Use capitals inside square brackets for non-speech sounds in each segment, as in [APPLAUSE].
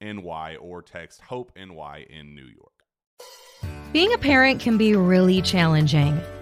NY or text Hope NY in New York. Being a parent can be really challenging.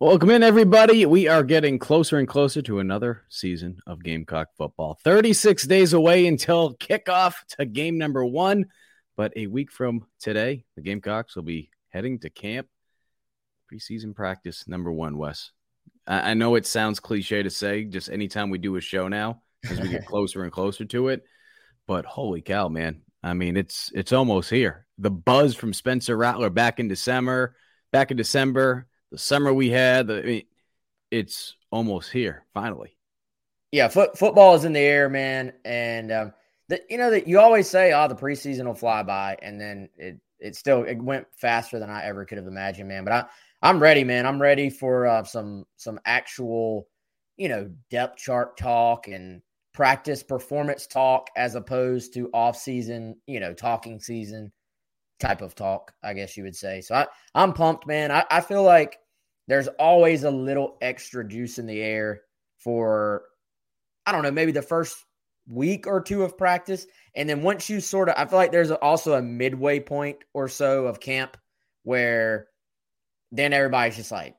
Welcome in, everybody. We are getting closer and closer to another season of Gamecock football. 36 days away until kickoff to game number one. But a week from today, the Gamecocks will be heading to camp. Preseason practice number one, Wes. I, I know it sounds cliche to say just anytime we do a show now, as we get [LAUGHS] closer and closer to it. But holy cow, man. I mean, it's it's almost here. The buzz from Spencer Rattler back in December, back in December, the summer we had, the, I mean, it's almost here finally. Yeah, foot, football is in the air, man, and um, the, you know that you always say, "Oh, the preseason will fly by," and then it it still it went faster than I ever could have imagined, man. But I I'm ready, man. I'm ready for uh, some some actual, you know, depth chart talk and practice performance talk as opposed to off season, you know, talking season type of talk, I guess you would say. So I, I'm pumped, man. I, I feel like there's always a little extra juice in the air for, I don't know, maybe the first week or two of practice. And then once you sort of, I feel like there's also a midway point or so of camp where then everybody's just like,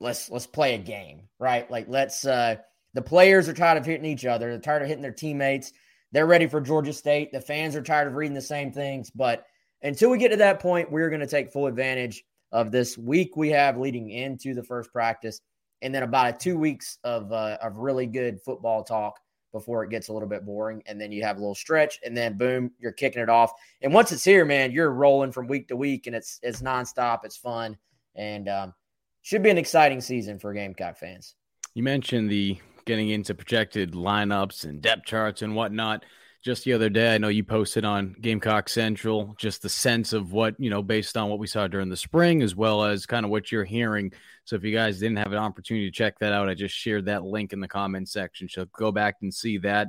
let's let's play a game, right? Like let's uh the players are tired of hitting each other, they're tired of hitting their teammates. They're ready for Georgia State. The fans are tired of reading the same things. But until we get to that point, we're going to take full advantage of this week we have leading into the first practice, and then about two weeks of uh, of really good football talk before it gets a little bit boring, and then you have a little stretch, and then boom, you're kicking it off. And once it's here, man, you're rolling from week to week, and it's it's nonstop. It's fun, and um, should be an exciting season for Gamecock fans. You mentioned the getting into projected lineups and depth charts and whatnot. Just the other day, I know you posted on Gamecock Central just the sense of what, you know, based on what we saw during the spring, as well as kind of what you're hearing. So if you guys didn't have an opportunity to check that out, I just shared that link in the comment section. So go back and see that.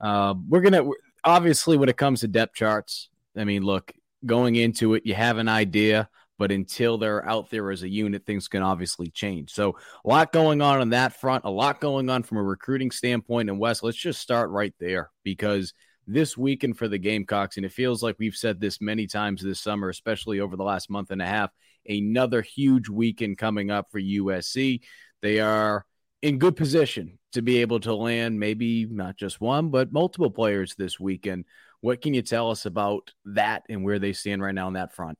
Uh, we're going to, obviously, when it comes to depth charts, I mean, look, going into it, you have an idea, but until they're out there as a unit, things can obviously change. So, a lot going on on that front, a lot going on from a recruiting standpoint. And Wes, let's just start right there because this weekend for the Gamecocks, and it feels like we've said this many times this summer, especially over the last month and a half, another huge weekend coming up for USC. They are in good position to be able to land maybe not just one, but multiple players this weekend. What can you tell us about that and where they stand right now on that front?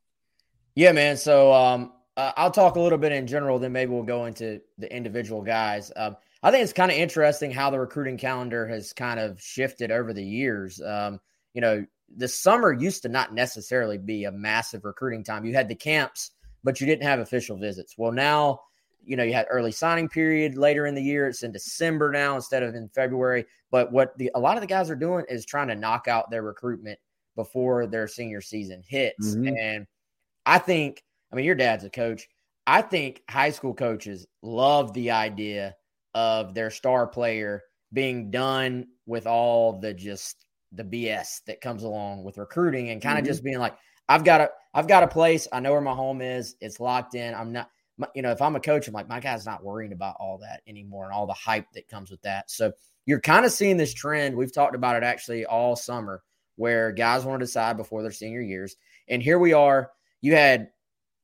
Yeah, man. So um, I'll talk a little bit in general, then maybe we'll go into the individual guys. Um, I think it's kind of interesting how the recruiting calendar has kind of shifted over the years. Um, you know, the summer used to not necessarily be a massive recruiting time. You had the camps, but you didn't have official visits. Well, now, you know, you had early signing period later in the year. It's in December now instead of in February. But what the a lot of the guys are doing is trying to knock out their recruitment before their senior season hits. Mm-hmm. And I think, I mean, your dad's a coach. I think high school coaches love the idea of their star player being done with all the just the BS that comes along with recruiting and kind of mm-hmm. just being like, I've got a I've got a place. I know where my home is. It's locked in. I'm not you know, if I'm a coach, I'm like, my guy's not worrying about all that anymore and all the hype that comes with that. So you're kind of seeing this trend. We've talked about it actually all summer where guys want to decide before their senior years. And here we are. You had,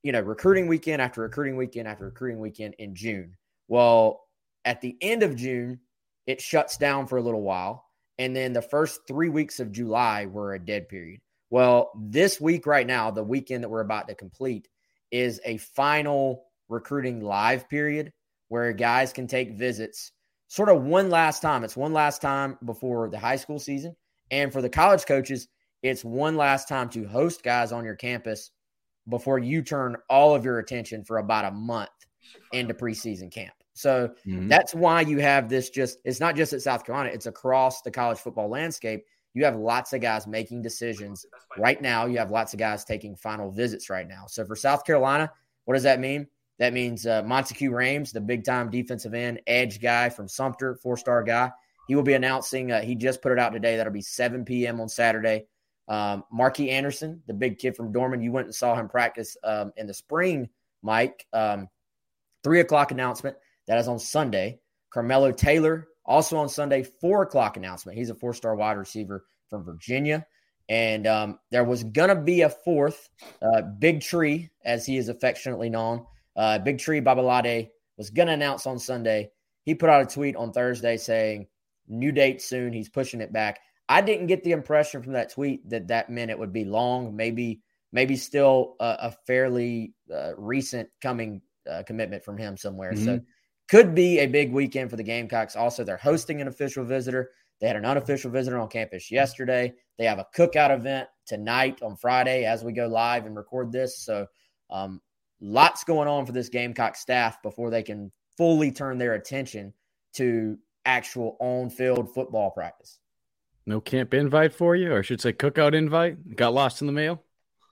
you know, recruiting weekend after recruiting weekend after recruiting weekend in June. Well, at the end of June, it shuts down for a little while. And then the first three weeks of July were a dead period. Well, this week, right now, the weekend that we're about to complete is a final recruiting live period where guys can take visits sort of one last time. It's one last time before the high school season. And for the college coaches, it's one last time to host guys on your campus before you turn all of your attention for about a month into preseason camp. So mm-hmm. that's why you have this just, it's not just at South Carolina, it's across the college football landscape. You have lots of guys making decisions right now. You have lots of guys taking final visits right now. So for South Carolina, what does that mean? That means uh, Monteque Rhames, the big time defensive end, edge guy from Sumter, four star guy. He will be announcing, uh, he just put it out today. That'll be 7 p.m. on Saturday. Um, Marky Anderson, the big kid from Dorman, you went and saw him practice um, in the spring, Mike. Um, three o'clock announcement. That is on Sunday. Carmelo Taylor, also on Sunday, four o'clock announcement. He's a four star wide receiver from Virginia. And um, there was going to be a fourth, uh, Big Tree, as he is affectionately known. Uh, Big Tree Babalade was going to announce on Sunday. He put out a tweet on Thursday saying, new date soon. He's pushing it back. I didn't get the impression from that tweet that that meant it would be long, maybe, maybe still a, a fairly uh, recent coming uh, commitment from him somewhere. Mm-hmm. So could be a big weekend for the Gamecocks. Also, they're hosting an official visitor. They had an unofficial visitor on campus yesterday. They have a cookout event tonight on Friday as we go live and record this. So, um, lots going on for this Gamecock staff before they can fully turn their attention to actual on field football practice. No camp invite for you, or I should say cookout invite? Got lost in the mail?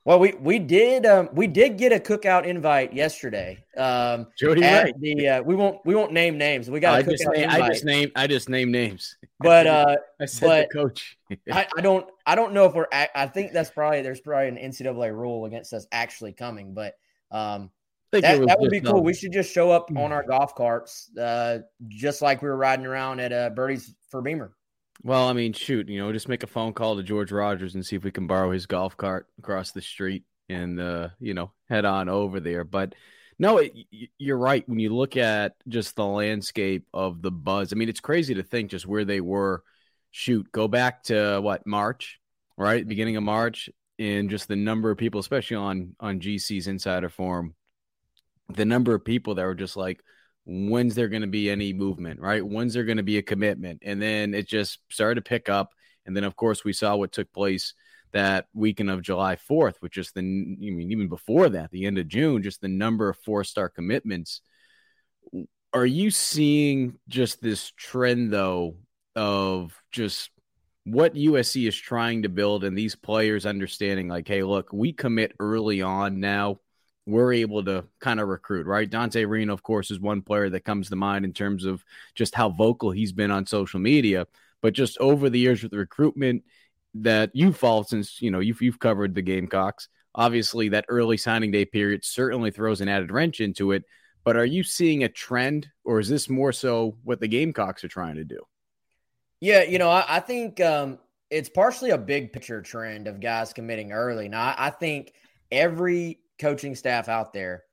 Well, we we did um, we did get a cookout invite yesterday. Um, Jody Ray. The uh, we won't we won't name names. We got. I just name, I just name I just name names. [LAUGHS] But uh, I said but coach. I, [LAUGHS] I, don't I don't know if we're. I think that's probably there's probably an NCAA rule against us actually coming, but um, that, that would be cool. We should just show up on our golf carts, uh, just like we were riding around at uh, Birdie's for Beamer. Well, I mean, shoot, you know, just make a phone call to George Rogers and see if we can borrow his golf cart across the street and, uh, you know, head on over there. But no, it, you're right. When you look at just the landscape of the buzz, I mean, it's crazy to think just where they were. Shoot, go back to what March, right? Beginning of March, and just the number of people, especially on on GC's Insider Forum, the number of people that were just like, when's there going to be any movement, right? When's there going to be a commitment? And then it just started to pick up. And then, of course, we saw what took place that weekend of July 4th, which is the, I mean, even before that, the end of June, just the number of four star commitments. Are you seeing just this trend, though, of just what USC is trying to build and these players understanding, like, hey, look, we commit early on now we're able to kind of recruit, right? Dante Reno, of course, is one player that comes to mind in terms of just how vocal he's been on social media. But just over the years with the recruitment that you've followed since you know you've you've covered the Gamecocks, Obviously, that early signing day period certainly throws an added wrench into it. But are you seeing a trend, or is this more so what the Gamecocks are trying to do? Yeah, you know, I, I think um, it's partially a big picture trend of guys committing early. Now, I, I think every coaching staff out there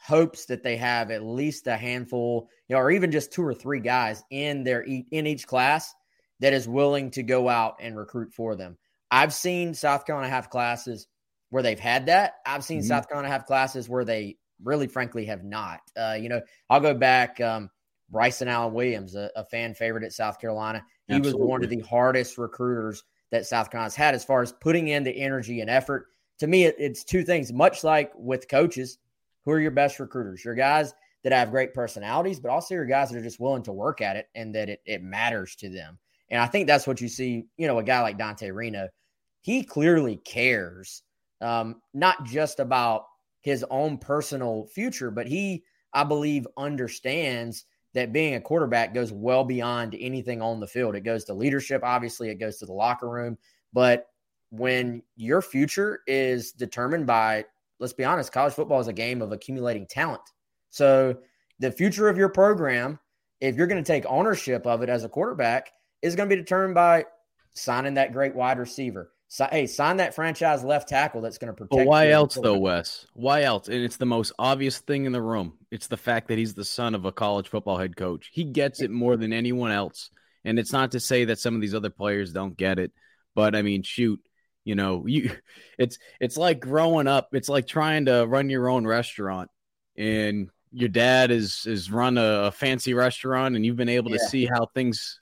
hopes that they have at least a handful, you know, or even just two or three guys in their in each class that is willing to go out and recruit for them. I've seen South Carolina have classes where they've had that. I've seen mm-hmm. South Carolina have classes where they really, frankly, have not. Uh, you know, I'll go back. Um, Bryson Allen Williams, a, a, fan favorite at South Carolina. He Absolutely. was one of the hardest recruiters that South Carolina's had as far as putting in the energy and effort. To me, it, it's two things, much like with coaches. Who are your best recruiters? Your guys that have great personalities, but also your guys that are just willing to work at it and that it, it matters to them. And I think that's what you see, you know, a guy like Dante Reno, he clearly cares, um, not just about his own personal future, but he, I believe, understands that being a quarterback goes well beyond anything on the field. It goes to leadership, obviously, it goes to the locker room. But when your future is determined by, let's be honest, college football is a game of accumulating talent. So the future of your program, if you're going to take ownership of it as a quarterback, is going to be determined by signing that great wide receiver, so, hey, sign that franchise left tackle that's going to protect. But why else though, Wes? Why else? And it's the most obvious thing in the room. It's the fact that he's the son of a college football head coach. He gets it more than anyone else. And it's not to say that some of these other players don't get it, but I mean, shoot, you know, [LAUGHS] you it's it's like growing up. It's like trying to run your own restaurant, and your dad is is run a, a fancy restaurant, and you've been able yeah. to see how things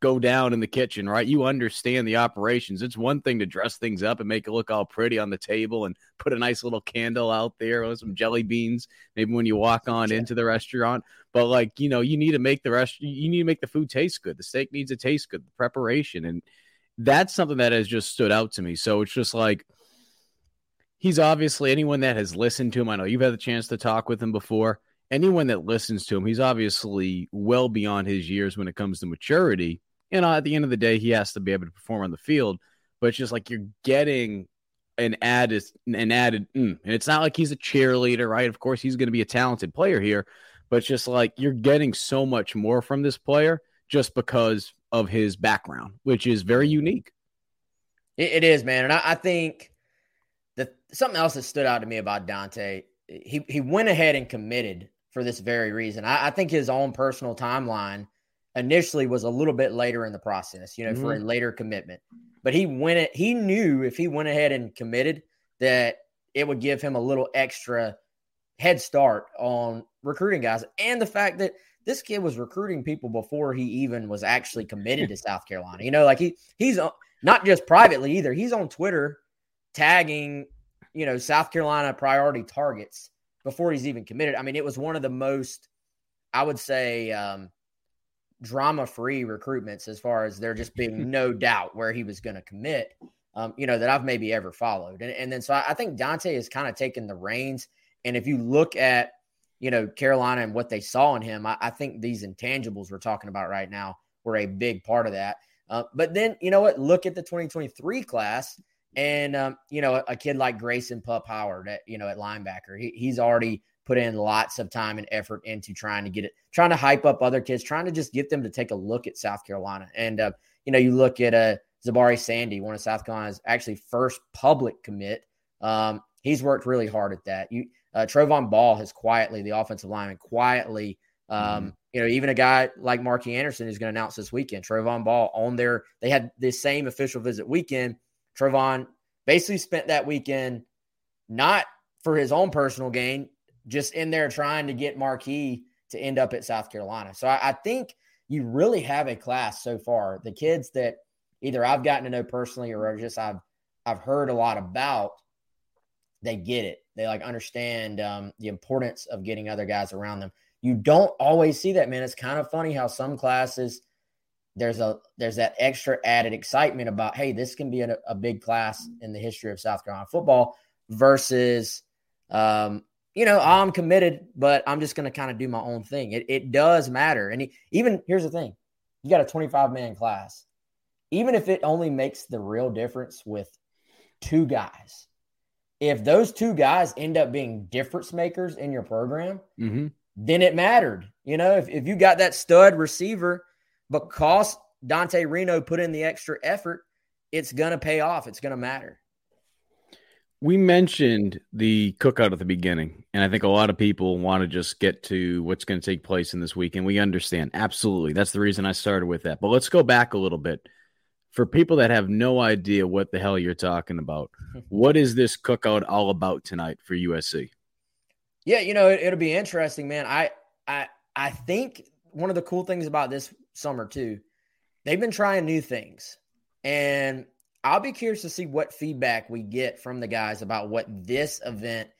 go down in the kitchen, right? You understand the operations. It's one thing to dress things up and make it look all pretty on the table and put a nice little candle out there with some jelly beans, maybe when you walk on into the restaurant. But like, you know, you need to make the rest you need to make the food taste good. The steak needs to taste good, the preparation. And that's something that has just stood out to me. So it's just like he's obviously anyone that has listened to him. I know you've had the chance to talk with him before. Anyone that listens to him, he's obviously well beyond his years when it comes to maturity And at the end of the day, he has to be able to perform on the field. But it's just like you're getting an added, an added, mm. and it's not like he's a cheerleader, right? Of course, he's going to be a talented player here, but it's just like you're getting so much more from this player just because of his background, which is very unique. it is, man, and I, I think that something else that stood out to me about Dante, he he went ahead and committed for this very reason. I, I think his own personal timeline initially was a little bit later in the process, you know, mm-hmm. for a later commitment. But he went it, he knew if he went ahead and committed that it would give him a little extra head start on recruiting guys. And the fact that this kid was recruiting people before he even was actually committed [LAUGHS] to South Carolina. You know, like he he's not just privately either. He's on Twitter tagging, you know, South Carolina priority targets before he's even committed. I mean, it was one of the most I would say um, drama free recruitments as far as there just being [LAUGHS] no doubt where he was going to commit, um, you know, that I've maybe ever followed. And, and then so I, I think Dante has kind of taken the reins. And if you look at, you know, Carolina and what they saw in him, I, I think these intangibles we're talking about right now were a big part of that. Uh, but then, you know what? Look at the 2023 class. And, um, you know, a, a, kid like Grayson Pup Howard, at, you know, at linebacker, he, he's already put in lots of time and effort into trying to get it, trying to hype up other kids, trying to just get them to take a look at South Carolina. And, uh, you know, you look at uh, Zahbari Sandy, one of South Carolina's actually first public commit. Um, he's worked really hard at that. You, uh, Trovon Baugh has quietly, the offensive lineman, quietly, um, mm-hmm. you know, even a guy like Marky Anderson is going to announce this weekend, Trovon Baugh on their, they had the same official visit weekend. Trovon basically spent that weekend not for his own personal gain, just in there trying to get Marquis to end up at South Carolina. So I, I, think you really have a class so far. The kids that either I've gotten to know personally or just I've I've heard a lot about, they get it. They like understand um, the importance of getting other guys around them. You don't always see that, man. It's kind of funny how some classes there's a there's that extra added excitement about hey, this can be a, a big class in the history of South Carolina football versus um, you know, I'm committed, but I'm just going to kind of do my own thing. It, it does matter. And even here's the thing you got a 25 man class. Even if it only makes the real difference with two guys, if those two guys end up being difference makers in your program, Mm-hmm. then it mattered. You know, if, if you got that stud receiver, because Dante Reno put in the extra effort, it's going to pay off. It's going to matter. We mentioned the cookout at the beginning, and I think a lot of people want to just get to what's going to take place in this week, and we understand absolutely. That's the reason I started with that. But let's go back a little bit. For people that have no idea what the hell you're talking about, [LAUGHS] what is this cookout all about tonight for USC? Yeah, you know, it, it'll be interesting, man. I I I think one of the cool things about this summer too, they've been trying new things. And I'll be curious to see what feedback we get from the guys about what this event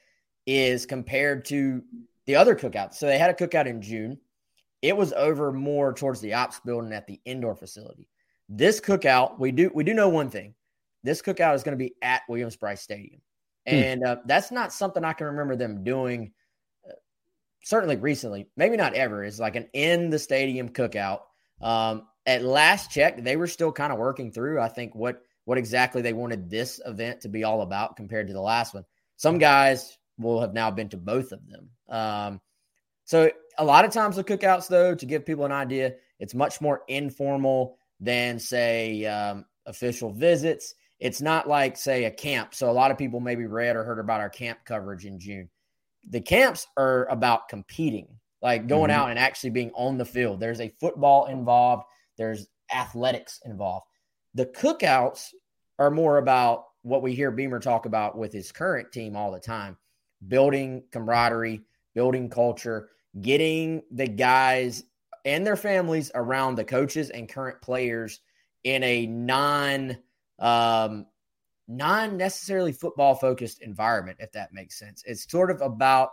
is compared to the other cookouts. So they had a cookout in June. It was over more towards the ops building at the indoor facility. This cookout, we do we do know one thing. This cookout is going to be at Williams Brice Stadium. And uh, that's not something I can remember them doing uh, certainly recently, maybe not ever, is like an in the stadium cookout. Um, at last check, they were still kind of working through, I think, what what exactly they wanted this event to be all about compared to the last one. Some guys will have now been to both of them. Um, so a lot of times the cookouts, though, to give people an idea, it's much more informal than say um, official visits. It's not like say a camp. So a lot of people maybe read or heard about our camp coverage in June. The camps are about competing, like going Mhm. out and actually being on the field. There's a football involved. There's athletics involved. The cookouts are more about what we hear Beamer talk about with his current team all the time building camaraderie, building culture, getting the guys and their families around the coaches and current players in a non um non necessarily football focused environment if that makes sense it's sort of about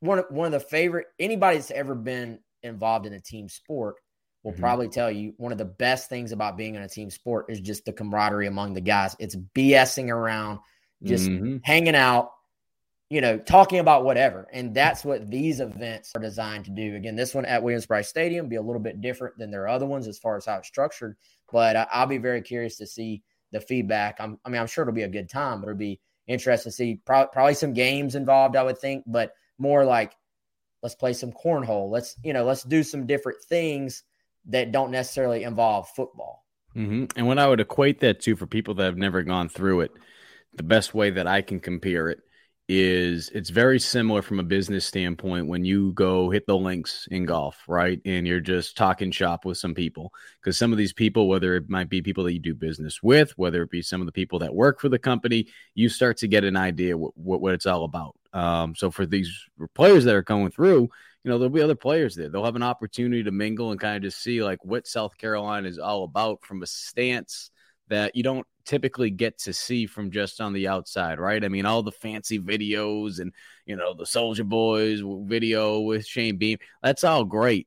one of one of the favorite anybody that's ever been involved in a team sport will Mhm. probably tell you one of the best things about being in a team sport is just the camaraderie among the guys it's BSing around just Mhm. hanging out, you know, talking about whatever. And that's what these events are designed to do. Again, this one at Williams Brice Stadium be a little bit different than their other ones as far as how it's structured. But I- I'll be very curious to see the feedback. I'm, I mean, I'm sure it'll be a good time, but it'll be interesting to see Pro- probably some games involved, I would think, but more like let's play some cornhole. Let's, you know, let's do some different things that don't necessarily involve football. hmm And what I would equate that to for people that have never gone through it, the best way that I can compare it is it's very similar from a business standpoint when you go hit the links in golf, right? And you're just talking shop with some people. Because some of these people, whether it might be people that you do business with, whether it be some of the people that work for the company, you start to get an idea what, what, what it's all about. Um, so for these players that are going through, you know, there'll be other players there. They'll have an opportunity to mingle and kind of just see like what South Carolina is all about from a stance that you don't typically get to see from just on the outside, right? I mean, all the fancy videos and, you know, the Soldier Boys video with Shane Beam, that's all great.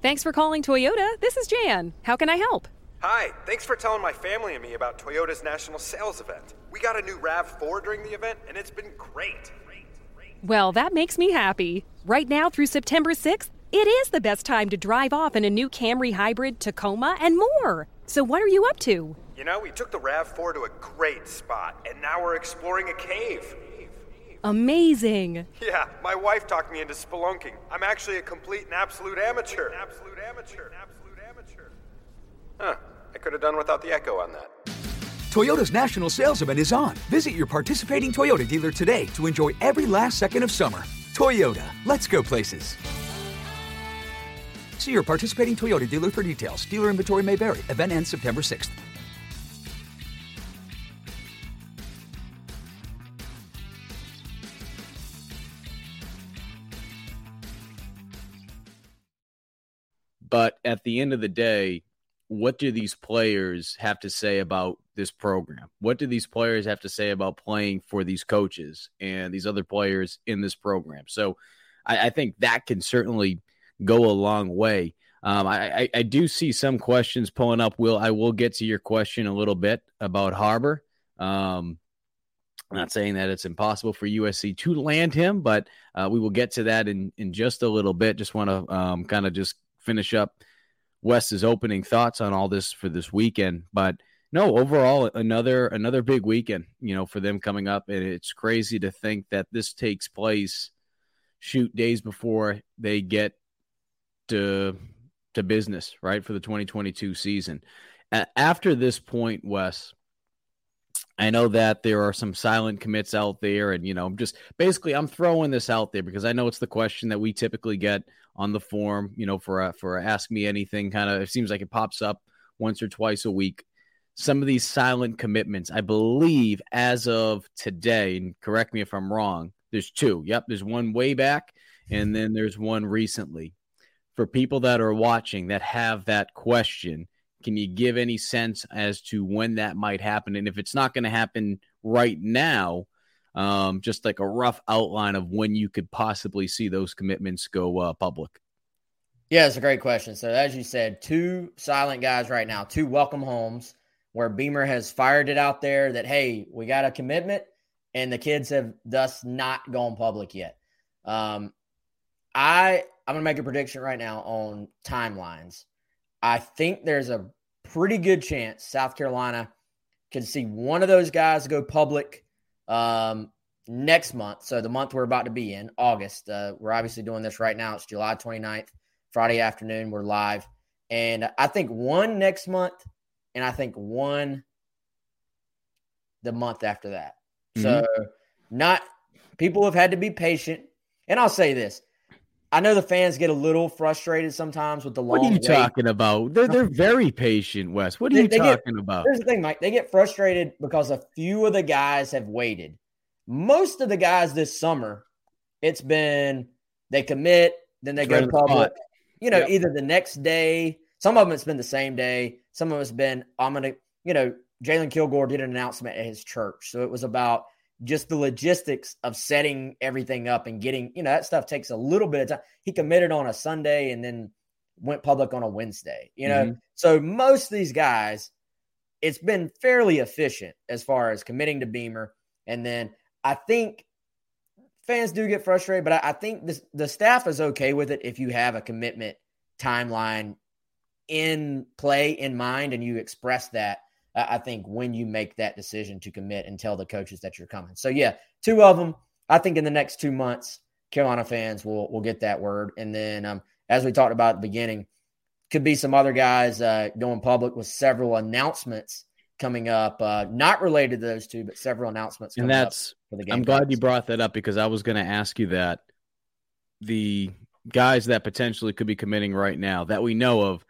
Thanks for calling Toyota. This is Jan. How can I help? Hi, thanks for telling my family and me about Toyota's national sales event. We got a new RAV4 during the event, and it's been great. Well, that makes me happy. Right now through September 6th, it is the best time to drive off in a new Camry Hybrid, Tacoma, and more. So, what are you up to? You know, we took the RAV4 to a great spot, and now we're exploring a cave. Amazing. Yeah, my wife talked me into spelunking. I'm actually a complete and absolute amateur. Absolute amateur. Absolute amateur. Huh, I could have done without the echo on that. Toyota's national sales event is on. Visit your participating Toyota dealer today to enjoy every last second of summer. Toyota, let's go places. See your participating Toyota dealer for details. Dealer inventory may vary. Event ends September 6th. But at the end of the day, what do these players have to say about this program? What do these players have to say about playing for these coaches and these other players in this program? So I, I think that can certainly go a long way. Um, I, I, do see some questions pulling up. Will I will get to your question a little bit about Harbor. Um, not saying that it's impossible for USC to land him, but uh, we will get to that in in just a little bit. Just want to um, kind of just finish up Wes's opening thoughts on all this for this weekend. But no, overall, another another big weekend. You know, for them coming up, and it's crazy to think that this takes place shoot days before they get to to business, right, for the 2022 season. After this point, Wes, I know that there are some silent commits out there, and you know, I'm just basically I'm throwing this out there because I know it's the question that we typically get on the form. You know, for a, for a ask me anything kind of. It seems like it pops up once or twice a week. Some of these silent commitments, I believe, as of today, and correct me if I'm wrong. There's two. Yep, there's one way back, and then there's one recently for people that are watching that have that question, can you give any sense as to when that might happen? And if it's not going to happen right now, um, just like a rough outline of when you could possibly see those commitments go uh, public. Yeah, it's a great question. So, as you said, two silent guys right now, two welcome homes where Beamer has fired it out there that, hey, we got a commitment, and the kids have thus not gone public yet. Um, I I'm gonna make a prediction right now on timelines. I think there's a pretty good chance South Carolina can see one of those guys go public um, next month. So the month we're about to be in, August. Uh, we're obviously doing this right now. It's July 29th, Friday afternoon. We're live. And I think one next month, and I think one the month after that. Mm-hmm. So not people have had to be patient. And I'll say this I know the fans get a little frustrated sometimes with the long. What are you wait. talking about? They're they're very patient, Wes. What are they, you talking get, about? Here's the thing, Mike. They get frustrated because a few of the guys have waited. Most of the guys this summer, it's been they commit, then they go to public. You know, yep. either the next day. Some of them it's been the same day. Some of it's been I'm gonna. You know, Jalen Kilgore did an announcement at his church, so it was about just the logistics of setting everything up and getting, you know, that stuff takes a little bit of time. He committed on a Sunday and then went public on a Wednesday, you know. Mm-hmm. So most of these guys, it's been fairly efficient as far as committing to Beamer. And then I think fans do get frustrated, but I, I think this, the staff is okay with it if you have a commitment timeline in play in mind and you express that I think when you make that decision to commit and tell the coaches that you're coming. So yeah, two of them. I think in the next two months, Carolina fans will will get that word. And then, um, as we talked about at the beginning, could be some other guys uh, going public with several announcements coming up, uh, not related to those two, but several announcements. and that's for the game. I'm glad you brought that up because I was going to ask you that the guys that potentially could be committing right now that we know of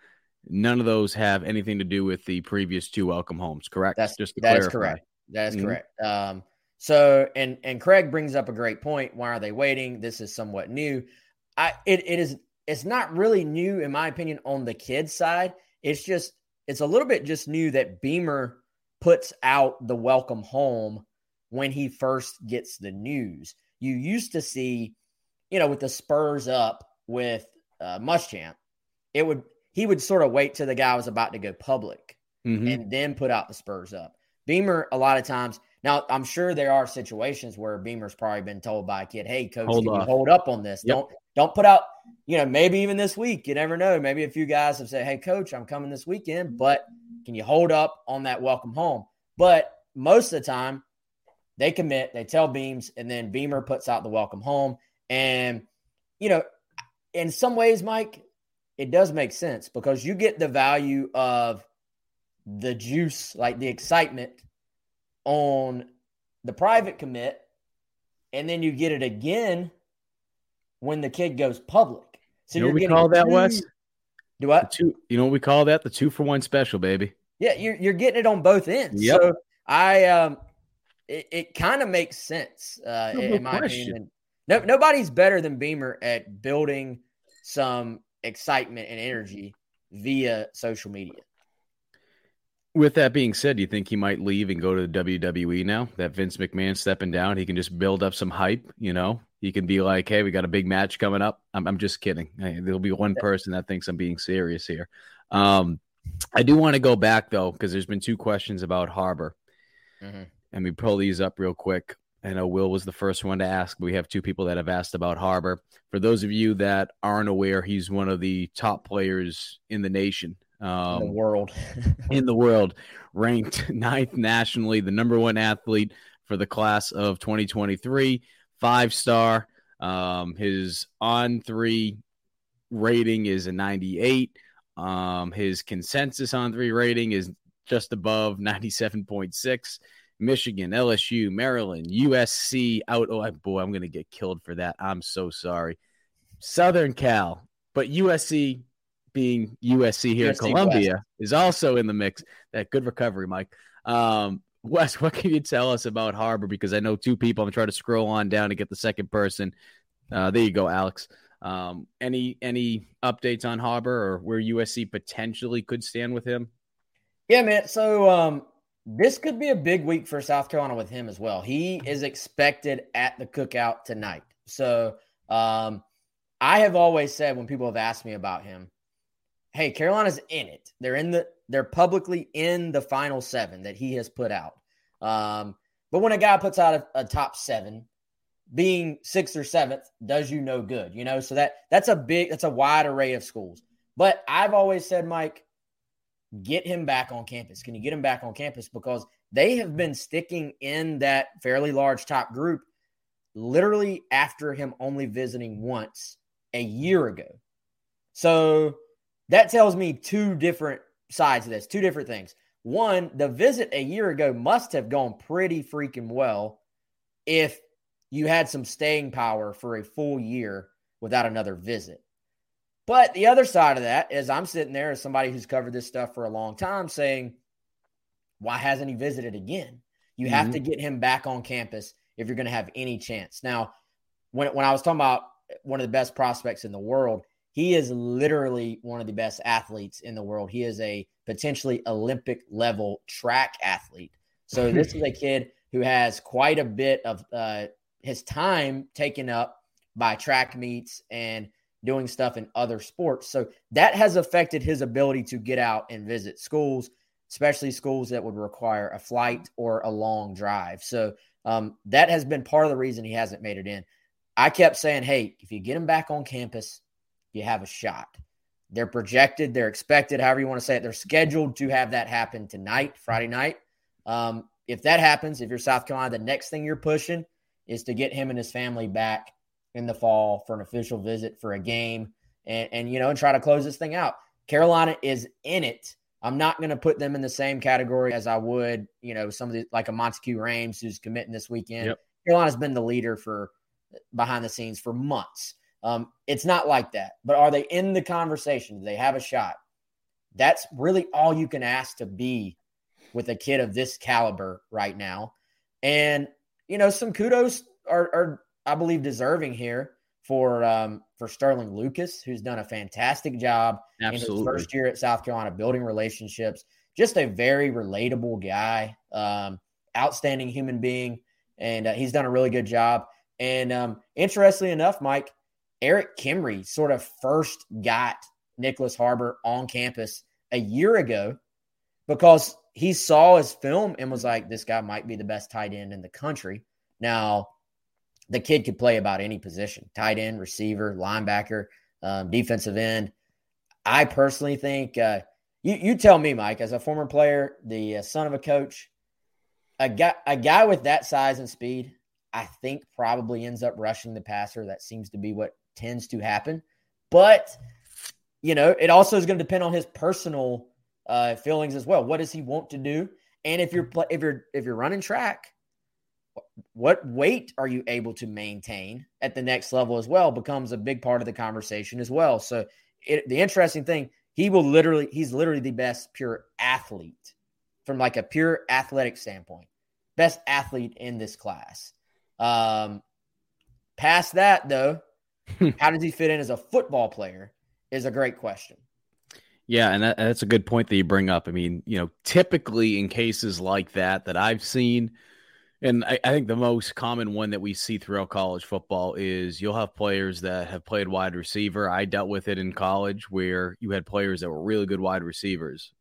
None of those have anything to do with the previous two welcome homes, correct? That's just that is correct. That is mm-hmm. correct. Um, so and and Craig brings up a great point. Why are they waiting? This is somewhat new. I it, it is it's not really new in my opinion on the kids side. It's just it's a little bit just new that Beamer puts out the welcome home when he first gets the news. You used to see, you know, with the Spurs up with uh, Muschamp, it would he would sort of wait till the guy was about to go public mm-hmm. and then put out the Spurs up. Beamer, a lot of times, now I'm sure there are situations where Beamer's probably been told by a kid, "Hey, coach, hold, can you hold up on this? Yep. Don't don't put out." You know, maybe even this week, you never know. Maybe a few guys have said, "Hey, coach, I'm coming this weekend, but can you hold up on that welcome home?" But most of the time, they commit, they tell Beams, and then Beamer puts out the welcome home. And you know, in some ways, Mike, it does make sense because you get the value of the juice, like the excitement on the private commit, and then you get it again when the kid goes public. So you know what we call that, two, Wes? Do I? Two, you know what we call that? The two for one special, baby. Yeah, you're you're getting it on both ends. Yep. So I um it, it kind of makes sense, uh, no, in my question. opinion. No, nobody's better than Beamer at building some excitement and energy via social media. With that being said, do you think he might leave and go to the WWE now? That Vince McMahon stepping down, he can just build up some hype. You know, he can be like, "Hey, we got a big match coming up." I'm, I'm just kidding. Hey, there'll be one person that thinks I'm being serious here. Um, I do want to go back though because there's been two questions about Harbor, mm-hmm. and we pull these up real quick. I know Will was the first one to ask. We have two people that have asked about Harbor. For those of you that aren't aware, he's one of the top players in the nation, um, in the world, [LAUGHS] in the world, ranked [LAUGHS] ninth nationally, the number one athlete for the class of 2023, five star. Um, his on three rating is a 98. Um, his consensus on three rating is just above 97.6. Michigan, LSU, Maryland, USC out. Oh, boy, I'm going to get killed for that. I'm so sorry. Southern Cal, but USC being USC here USC in Columbia West. is also in the mix. That good recovery, Mike. Um, [LAUGHS] Wes, what can you tell us about Harbor? Because I know two people. I'm trying to scroll on down to get the second person. Uh, there you go, Alex. Um, any any updates on Harbor or where USC potentially could stand with him? Yeah, man. So um, this could be a big week for South Carolina with him as well. He is expected at the cookout tonight. So um, I have always said when people have asked me about him, hey, Carolina's in it. They're in the they're publicly in the final seven that he has put out. Um, but when a guy puts out a, a top seven, being sixth or seventh does you no good, you know. So that that's a big that's a wide array of schools. But I've always said, Mike, get him back on campus. Can you get him back on campus? Because they have been sticking in that fairly large top group literally after him only visiting once a year ago. So that tells me two different sides of this, two different things. One, the visit a year ago must have gone pretty freaking well if you had some staying power for a full year without another visit. But the other side of that is I'm sitting there as somebody who's covered this stuff for a long time saying, why hasn't he visited again? You mm-hmm. have to get him back on campus if you're going to have any chance. Now, when, when I was talking about one of the best prospects in the world, he is literally one of the best athletes in the world. He is a potentially Olympic level track athlete. So [LAUGHS] this is a kid who has quite a bit of uh, his time taken up by track meets and doing stuff in other sports. So that has affected his ability to get out and visit schools, especially schools that would require a flight or a long drive. So um, that has been part of the reason he hasn't made it in. I kept saying, hey, if you get him back on campus, you have a shot. They're projected, they're expected, however you want to say it. They're scheduled to have that happen tonight, Friday night. Um, if that happens, if you're South Carolina, the next thing you're pushing is to get him and his family back in the fall for an official visit for a game and, and you know, and try to close this thing out. Carolina is in it. I'm not going to put them in the same category as I would, you know, some of the like a Monteque Rhames who's committing this weekend. Yep. Carolina's been the leader for behind the scenes for months. Um, it's not like that. But are they in the conversation? Do they have a shot? That's really all you can ask to be with a kid of this caliber right now. And you know, some kudos are, are I believe, deserving here for um, for Sterling Lucas, who's done a fantastic job Absolutely. in his first year at South Carolina, building relationships. Just a very relatable guy, um, outstanding human being, and uh, he's done a really good job. And um, interestingly enough, Mike Erik Kimrey sort of first got Nyckoles Harbor on campus a year ago because he saw his film and was like, "This guy might be the best tight end in the country." Now the kid could play about any position tight end, receiver, linebacker, um, defensive end. I personally think, uh, you, you tell me, Mike, as a former player, the uh, son of a coach, a guy, a guy with that size and speed, I think probably ends up rushing the passer. That seems to be what tends to happen. But, you know, it also is going to depend on his personal uh, feelings as well. What does he want to do? And if you're if you're if you're running track, what weight are you able to maintain at the next level as well becomes a big part of the conversation as well. So it, the interesting thing, he will literally, he's literally the best pure athlete from like a pure athletic standpoint, best athlete in this class. Um, past that though, [LAUGHS] how does he fit in as a football player is a great question. Yeah, and that, that's a good point that you bring up. I mean, you know, typically in cases like that that I've seen, and I, I, think the most common one that we see throughout college football is you'll have players that have played wide receiver. I dealt with it in college where you had players that were really good wide receivers.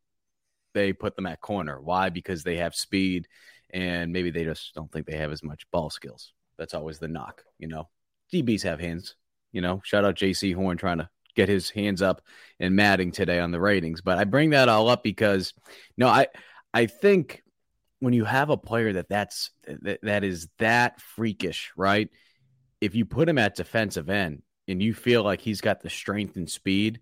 They put them at corner. Why? Because they have speed and maybe they just don't think they have as much ball skills. That's always the knock, you know. DBs have hands, you know. Shout out Jaycee Horn trying to get his hands up in Madden today on the ratings. But I bring that all up because no, I I think when you have a player that that's that, that is that freakish, right? If you put him at defensive end and you feel like he's got the strength and speed,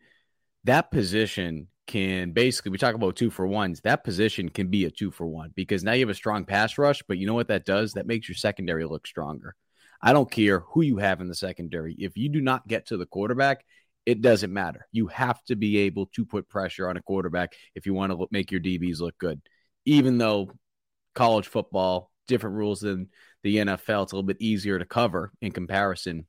that position can basically we talk about two for ones. That position can be a two for one because now you have a strong pass rush, but you know what that does? That makes your secondary look stronger. I don't care who you have in the secondary. If you do not get to the quarterback, it doesn't matter. You have to be able to put pressure on a quarterback if you want to make your DBs look good. Even though college football, different rules than the NFL, it's a little bit easier to cover in comparison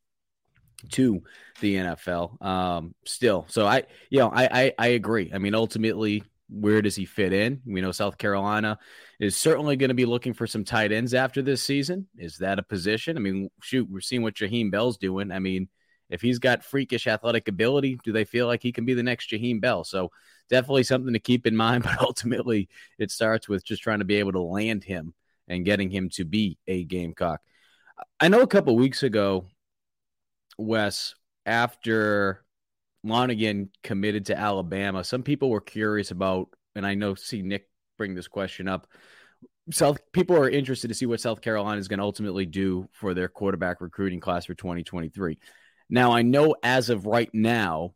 to the NFL. Um, still, so I, you know, I, I, I agree. I mean, ultimately, where does he fit in? We know South Carolina is certainly going to be looking for some tight ends after this season. Is that a position? I mean, shoot, we're seeing what Jaheim Bell's doing. I mean, if he's got freakish athletic ability, do they feel like he can be the next Jaheim Bell? So definitely something to keep in mind. [LAUGHS] But ultimately, it starts with just trying to be able to land him and getting him to be a Gamecock. I know a couple weeks ago, Wes, after Lonergan committed to Alabama, some people were curious about, and I know see Nick bring this question up. South people are interested to see what South Carolina is going to ultimately do for their quarterback recruiting class for 2023. Now, I know as of right now,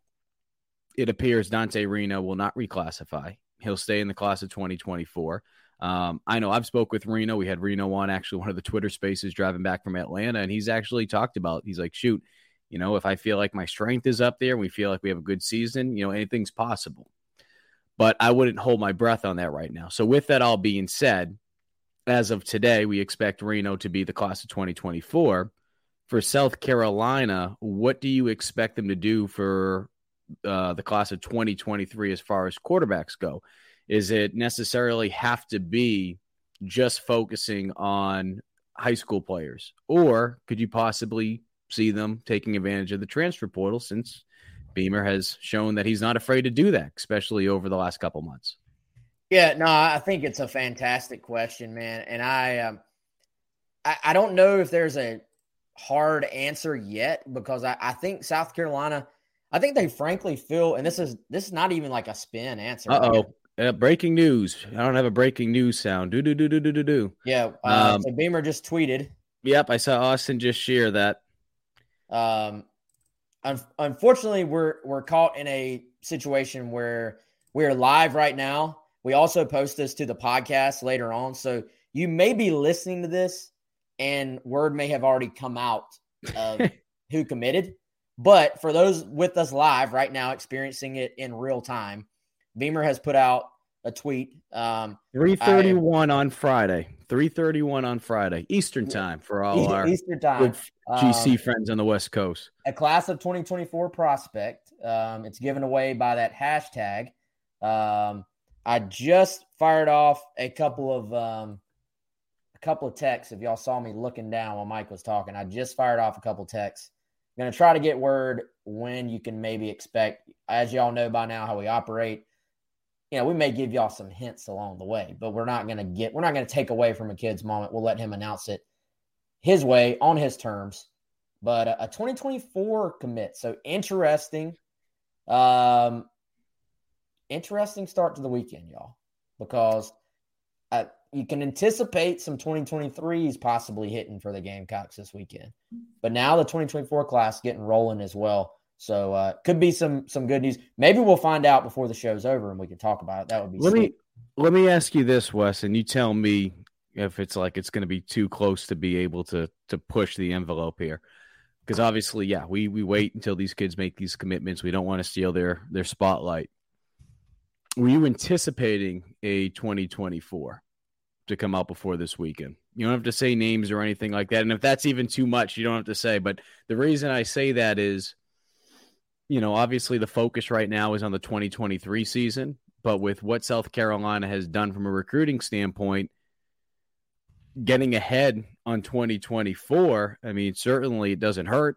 it appears Dante Reno will not reclassify. He'll stay in the class of 2024. Um, I know I've spoke with Reno. We had Reno on actually one of the Twitter spaces driving back from Atlanta, and he's actually talked about. He's like, shoot, you know, if I feel like my strength is up there, we feel like we have a good season. You know, anything's possible. But I wouldn't hold my breath on that right now. So with that all being said, as of today, we expect Reno to be the class of 2024 for South Carolina, what do you expect them to do for uh, the class of 2023 as far as quarterbacks go? Is it necessarily have to be just focusing on high school players, or could you possibly see them taking advantage of the transfer portal since Beamer has shown that he's not afraid to do that, especially over the last couple months? Yeah, no, I think it's a fantastic question, man, and I, um, I, I don't know if there's a hard answer yet because I, I think South Carolina, I think they frankly feel, and this is this is not even like a spin answer. Uh oh. Breaking news. I don't have a breaking news sound. Do do do do do do do. Yeah. Uh, um, so Beamer just tweeted. Yep, I saw Austin just share that. Um, un- unfortunately, we're we're caught in a situation where we're live right now. We also post this to the podcast later on, so you may be listening to this and word may have already come out of [LAUGHS] who committed. But for those with us live right now, experiencing it in real time, Beamer has put out a tweet. Um, Three thirty one on Friday. Three thirty one on Friday Eastern time for all our Eastern time GC um, friends on the West Coast. A class of twenty twenty four prospect. Um, it's given away by that hashtag. Um, I just fired off a couple of um, couple of texts. If y'all saw me looking down while Mike was talking, I just fired off a couple texts. I'm going to try to get word when you can maybe expect. As y'all know by now how we operate, you know, we may give y'all some hints along the way, but we're not going to get, we're not going to take away from a kid's moment. We'll let him announce it his way on his terms. But a, a 2024 commit. So interesting. Um, interesting start to the weekend, y'all, because I, you can anticipate some 2023s possibly hitting for the Gamecocks this weekend. But now the 2024 class getting rolling as well. So uh, could be some some good news. Maybe we'll find out before the show's over and we can talk about it. That would be. Let sweet. me let me ask you this, Wes, and you tell me if it's like it's going to be too close to be able to to push the envelope here. Because obviously, yeah, we we wait until these kids make these commitments. We don't want to steal their their spotlight. Were you anticipating a 2024? To come out before this weekend. You don't have to say names or anything like that. And if that's even too much, you don't have to say. But the reason I say that is, you know, obviously the focus right now is on the 2023 season, but with what South Carolina has done from a recruiting standpoint, getting ahead on 2024, I mean, certainly it doesn't hurt.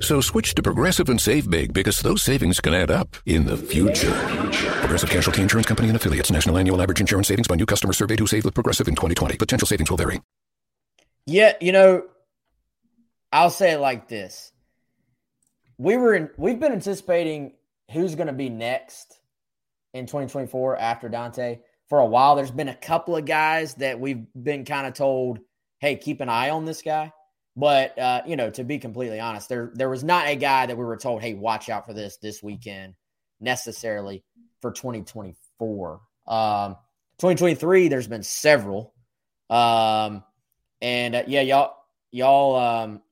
So switch to Progressive and save big because those savings can add up in the future. Progressive Casualty Insurance Company and affiliates. National annual average insurance savings by new customer surveyed who saved with Progressive in 2020. Potential savings will vary. Yeah, you know, I'll say it like this: we were in, we've been anticipating who's going to be next in 2024 after Dante for a while. There's been a couple of guys that we've been kind of told, "Hey, keep an eye on this guy." But uh, you know, to be completely honest, there there was not a guy that we were told, "Hey, watch out for this this weekend." Necessarily for 2024. Um, 2023, there's been several. Um, and uh, yeah, y'all, y'all, um,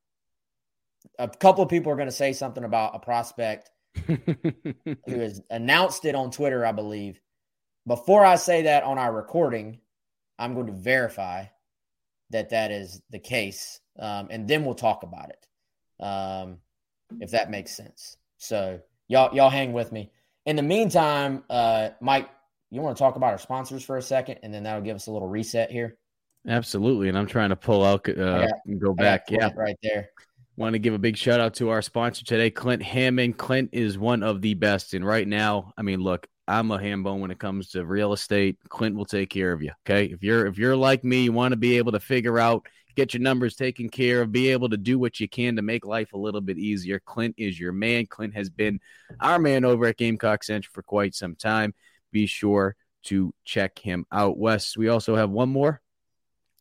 a couple of people are going to say something about a prospect [LAUGHS] who has announced it on Twitter, I believe. Before I say that on our recording, I'm going to verify that that is the case, um, and then we'll talk about it, um, if that makes sense. So y'all, y'all hang with me. In the meantime, uh, Mike, you want to talk about our sponsors for a second, and then that'll give us a little reset here. Absolutely, and I'm trying to pull out, uh, got, go back. Yeah, right there. Want to give a big shout out to our sponsor today, Clint Hammond. Clint is one of the best, and right now, I mean, look, I'm a hambone when it comes to real estate. Clint will take care of you. Okay, if you're if you're like me, you want to be able to figure out, get your numbers taken care of, be able to do what you can to make life a little bit easier. Clint is your man. Clint has been our man over at Gamecock Central for quite some time. Be sure to check him out. Wes, we also have one more.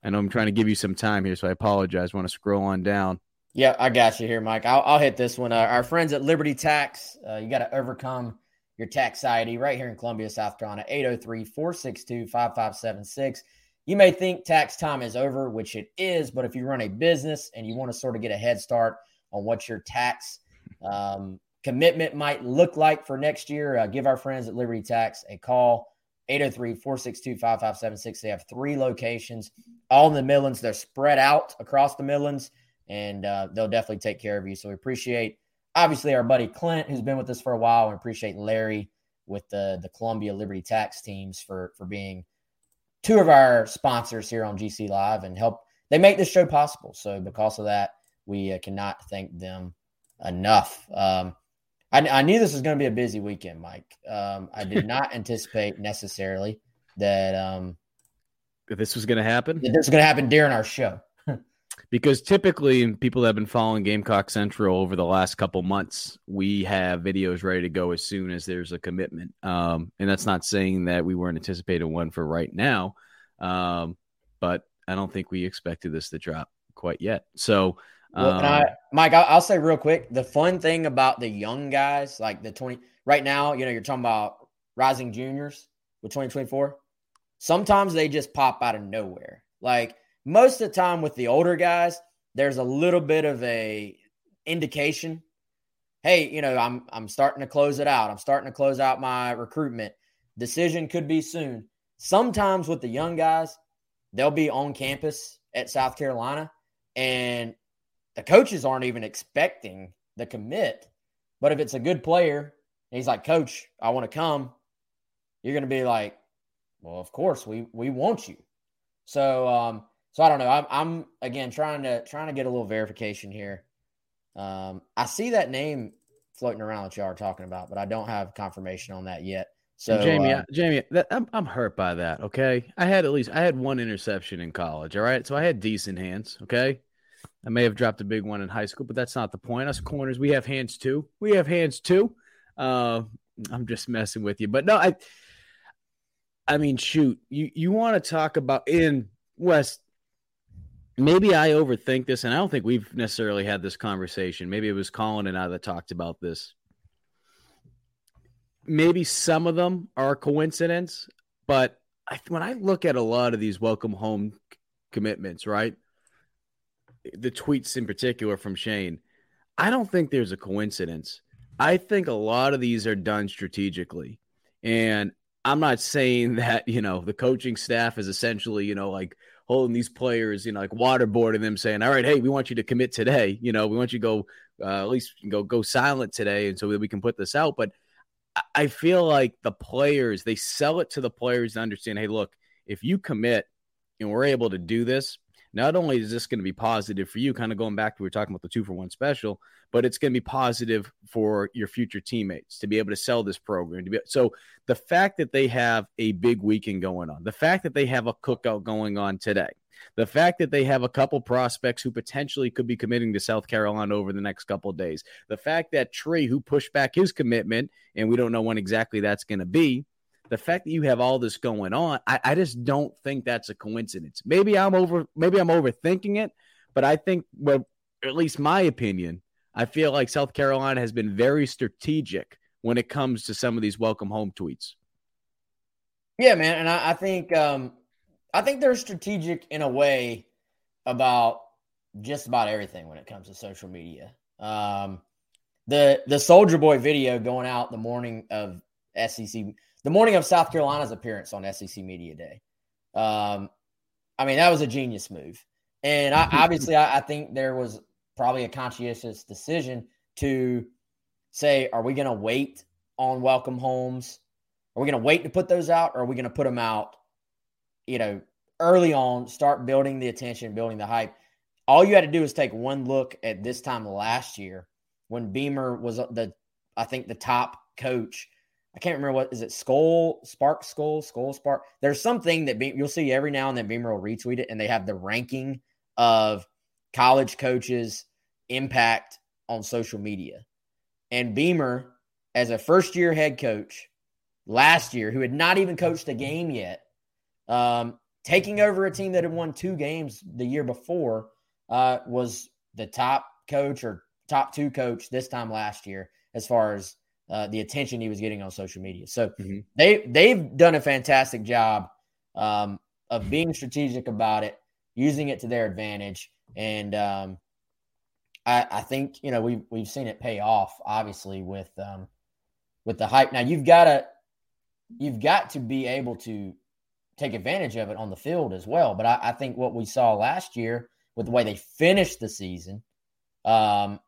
I know I'm trying to give you some time here, so I apologize. I want to scroll on down. Yeah, I got you here, Mike. I'll, I'll hit this one. Uh, our friends at Liberty Tax, uh, you got to overcome your tax society right here in Columbia, South Carolina, 803 462 5576. You may think tax time is over, which it is, but if you run a business and you want to sort of get a head start on what your tax um, commitment might look like for next year, uh, give our friends at Liberty Tax a call. 803-462-5576. They have three locations, all in the Midlands. They're spread out across the Midlands, and uh, they'll definitely take care of you. So we appreciate, obviously, our buddy Clint, who's been with us for a while, and appreciate Larry with the the Columbia Liberty Tax teams for for being two of our sponsors here on GC Live and help. They make this show possible. So because of that, we uh, cannot thank them enough. Um, I, I knew this was going to be a busy weekend, Mike. Um, I did [LAUGHS] not anticipate necessarily that um, this was going to happen. That this was going to happen during our show. Because typically, people that have been following Gamecock Central over the last couple months, we have videos ready to go as soon as there's a commitment. Um, and that's not saying that we weren't anticipating one for right now, um, but I don't think we expected this to drop quite yet. So well, um, I, Mike, I'll, I'll, say real quick the fun thing about the young guys, like the 20, right now, you know, you're talking about rising juniors with 2024. Sometimes they just pop out of nowhere. Like most of the time with the older guys, there's a little bit of a indication. Hey, you know, I'm I'm starting to close it out. I'm starting to close out my recruitment. Decision could be soon. Sometimes with the young guys, they'll be on campus at South Carolina and the coaches aren't even expecting the commit. But if it's a good player, he's like, Coach, I want to come, you're going to be like, Well, of course, we we want you. So, um, so I don't know. I'm, I'm again trying to trying to get a little verification here. Um, I see that name floating around that y'all are talking about, but I don't have confirmation on that yet. So Jamie, uh, Jamie, that, I'm I'm hurt by that. Okay, I had at least I had one interception in college. All right, so I had decent hands. Okay, I may have dropped a big one in high school, but that's not the point. Us corners, we have hands too. We have hands too. Uh, I'm just messing with you, but no, I. I mean, shoot, you you want to talk about in West? Maybe I overthink this, and I don't think we've necessarily had this conversation. Maybe it was Colin and I that talked about this. Maybe some of them are coincidence, but I, when I look at a lot of these welcome home commitments, right? the tweets in particular from Shane, I don't think there's a coincidence. I think a lot of these are done strategically. And I'm not saying [LAUGHS] that, you know, the coaching staff is essentially, you know, like holding these players, you know, like waterboarding them, saying, "All right, hey, we want you to commit today. You know, we want you to go uh, at least go go silent today, and so that we can put this out." But I feel like the players they sell it to the players to understand, hey, look, if you commit and we're able to do this, not only is this going to be positive for you, kind of going back to we were talking about the two for one special, but it's going to be positive for your future teammates to be able to sell this program. To be, so the fact that they have a big weekend going on, the fact that they have a cookout going on today, the fact that they have a couple prospects who potentially could be committing to South Carolina over the next couple days, the fact that Trey, who pushed back his commitment, and we don't know when exactly that's going to be, the fact that you have all this going on, I, I just don't think that's a coincidence. Maybe I'm over, maybe I'm overthinking it, but I think, well, at least my opinion, I feel like South Carolina has been very strategic when it comes to some of these welcome home tweets. Yeah, man, and I, I think um, I think they're strategic in a way about just about everything when it comes to social media. Um, the the Soldier Boy video going out the morning of SEC the morning of South Carolina's appearance on SEC Media Day. Um, I mean, that was a genius move. And I, [LAUGHS] obviously, I, I, think there was probably a conscientious decision to say, are we going to wait on welcome homes? Are we going to wait to put those out? Or are we going to put them out, you know, early on, start building the attention, building the hype? All you had to do is take one look at this time last year when Beamer was the, I think, the top coach I can't remember what is it. Skull Spark Skull Skull Spark. There's something that Be- you'll see every now and then. Beamer will retweet it, and they have the ranking of college coaches' impact on social media. And Beamer, as a first year head coach last year, who had not even coached a game yet, um, taking over a team that had won two games the year before, uh, was the top coach or top two coach this time last year as far as uh, the attention he was getting on social media. So mm-hmm. they they've done a fantastic job um, of being strategic about it, using it to their advantage, and um, I, I, think you know we've we've seen it pay off. Obviously with um, with the hype. Now you've got to you've got to be able to take advantage of it on the field as well. But I, I think what we saw last year with the way they finished the season, um,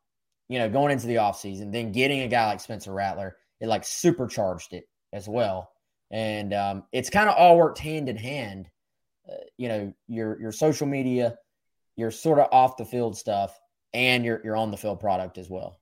you know, going into the offseason, then getting a guy like Spencer Rattler, it like supercharged it as well. And um, it's kind of all worked hand in hand. Uh, you know, your your social media, your sort of off the field stuff, and your your on the field product as well.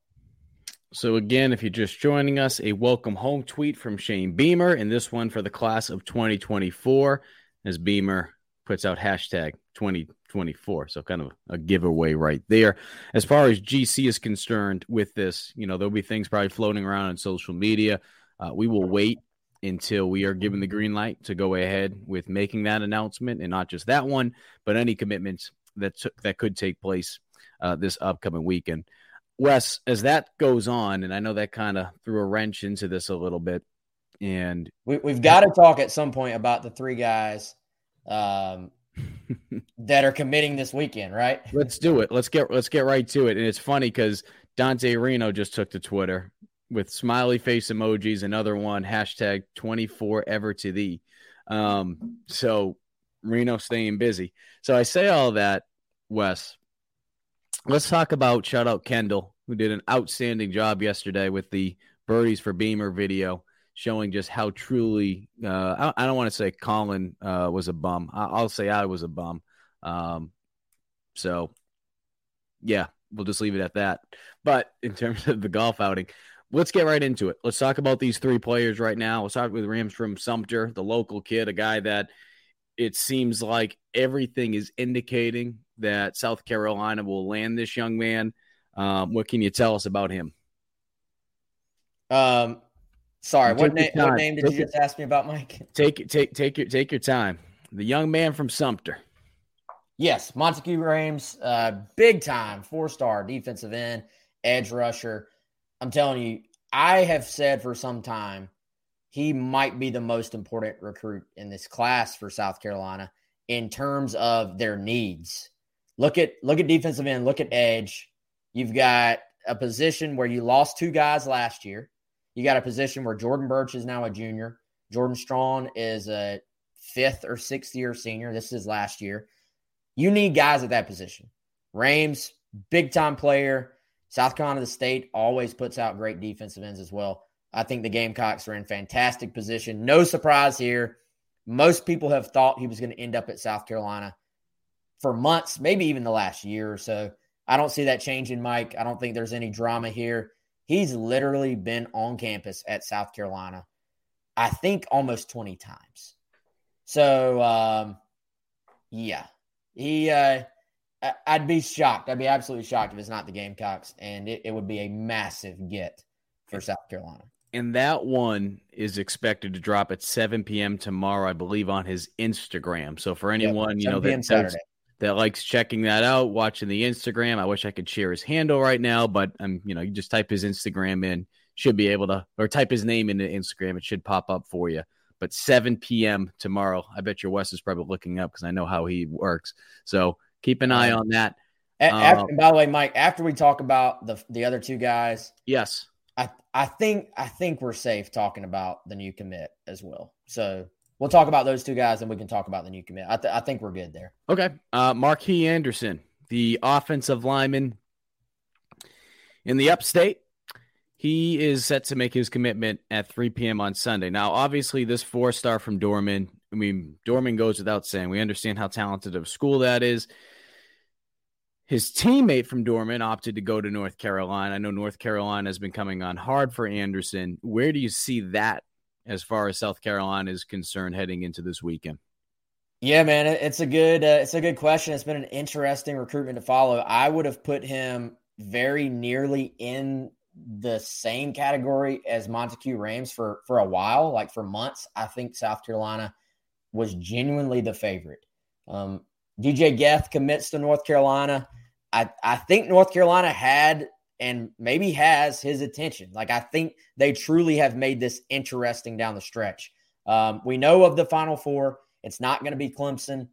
So again, if you're just joining us, a welcome home tweet from Shane Beamer, and this one for the class of 2024, as Beamer puts out hashtag 2024. So kind of a giveaway right there. As far as GC is concerned with this, you know, there'll be things probably floating around on social media. Uh, we will wait until we are given the green light to go ahead with making that announcement and not just that one, but any commitments that t- that could take place uh, this upcoming weekend. Wes, as that goes on, and I know that kind of threw a wrench into this a little bit, and we, have got to talk at some point about the three guys um, [LAUGHS] that are committing this weekend, right? [LAUGHS] Let's do it. Let's get let's get right to it. And it's funny because Dante Reno just took to Twitter with smiley face emojis, another one, hashtag 24 ever to thee. Um, so Reno staying busy. So I say all that, Wes. Let's talk about shout out Kendall, who did an outstanding job yesterday with the Birdies for Beamer video showing just how truly uh, I, I, don't want to say Colin uh, was a bum. I, will say I was a bum. Um, so yeah, we'll just leave it at that. But in terms of the golf outing, let's get right into it. Let's talk about these three players right now. Let's start with Rhames from Sumter, the local kid, a guy that it seems like everything is indicating that South Carolina will land this young man. Um, what can you tell us about him? Um, Sorry, what, na- what, name did take you just ask me about, Mike? [LAUGHS] Take take take your take your time. The young man from Sumter. Yes, Monteque Rhames, uh, big time, four star defensive end, edge rusher. I'm telling you, I have said for some time he might be the most important recruit in this class for South Carolina in terms of their needs. look at look at defensive end, look at edge. You've got a position where you lost two guys last year. You got a position where Jordan Burch is now a junior. Jordan Strong is a fifth or sixth year senior. This is last year. You need guys at that position. Rhames, big time player. South Carolina State always puts out great defensive ends as well. I think the Gamecocks are in fantastic position. No surprise here. Most people have thought he was going to end up at South Carolina for months, maybe even the last year or so. I don't see that changing, Mike. I don't think there's any drama here. He's literally been on campus at South Carolina, I think almost 20 times. So, um, yeah, he, uh, I'd be shocked. I'd be absolutely shocked if it's not the Gamecocks, and it, it would be a massive get for South Carolina. And that one is expected to drop at 7 p.m. tomorrow, I believe, on his Instagram. So for anyone, yep, you know, that, that likes checking that out, watching the Instagram. I wish I could share his handle right now, but I'm, you know, you just type his Instagram in, should be able to, or type his name into Instagram, it should pop up for you. But 7 p.m. tomorrow, I bet your Wes is probably looking up because I know how he works. So keep an eye on that. After, um, by the way, Mike, after we talk about the the other two guys, yes, I I think I think we're safe talking about the new commit as well. So we'll talk about those two guys, and we can talk about the new commit. I, th- I think we're good there. Okay, uh, Marquis Anderson, the offensive lineman in the Upstate. He is set to make his commitment at 3 p.m. on Sunday. Now, obviously, this four star from Dorman, I mean, Dorman goes without saying. We understand how talented of a school that is. His teammate from Dorman opted to go to North Carolina. I know North Carolina has been coming on hard for Anderson. Where do you see that as far as South Carolina is concerned heading into this weekend? Yeah, man, it's a good uh, it's a good question. It's been an interesting recruitment to follow. I would have put him very nearly in the same category as Monteque Rhames for for a while, like for months. I think South Carolina was genuinely the favorite. Um, DJ Geth commits to North Carolina. I, I think North Carolina had and maybe has his attention. Like I think they truly have made this interesting down the stretch. Um, we know of the Final Four. It's not going to be Clemson.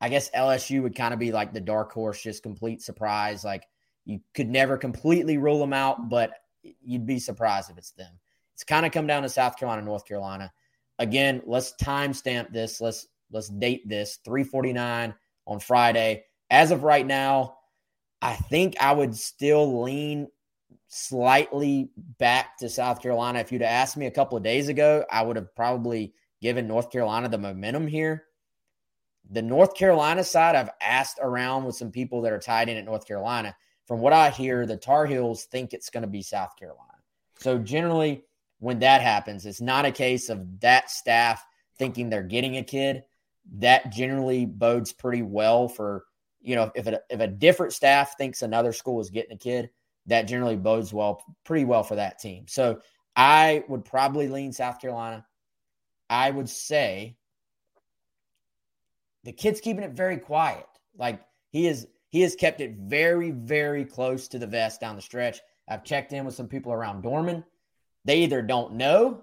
I guess LSU would kind of be like the dark horse, just complete surprise. Like you could never completely rule them out, but you'd be surprised if it's them. It's kind of come down to South Carolina, North Carolina. Again, let's timestamp this. Let's let's date this. 349 on Friday. As of right now, I think I would still lean slightly back to South Carolina. If you'd asked me a couple of days ago, I would have probably given North Carolina the momentum here. The North Carolina side, I've asked around with some people that are tied in at North Carolina. From what I hear, the Tar Heels think it's going to be South Carolina. So generally, when that happens, it's not a case of that staff thinking they're getting a kid. That generally bodes pretty well for you know, if a, if a different staff thinks another school is getting a kid, that generally bodes well, pretty well for that team. So I would probably lean South Carolina. I would say the kid's keeping it very quiet. Like he is, he has kept it very, very close to the vest down the stretch. I've checked in with some people around Dorman. They either don't know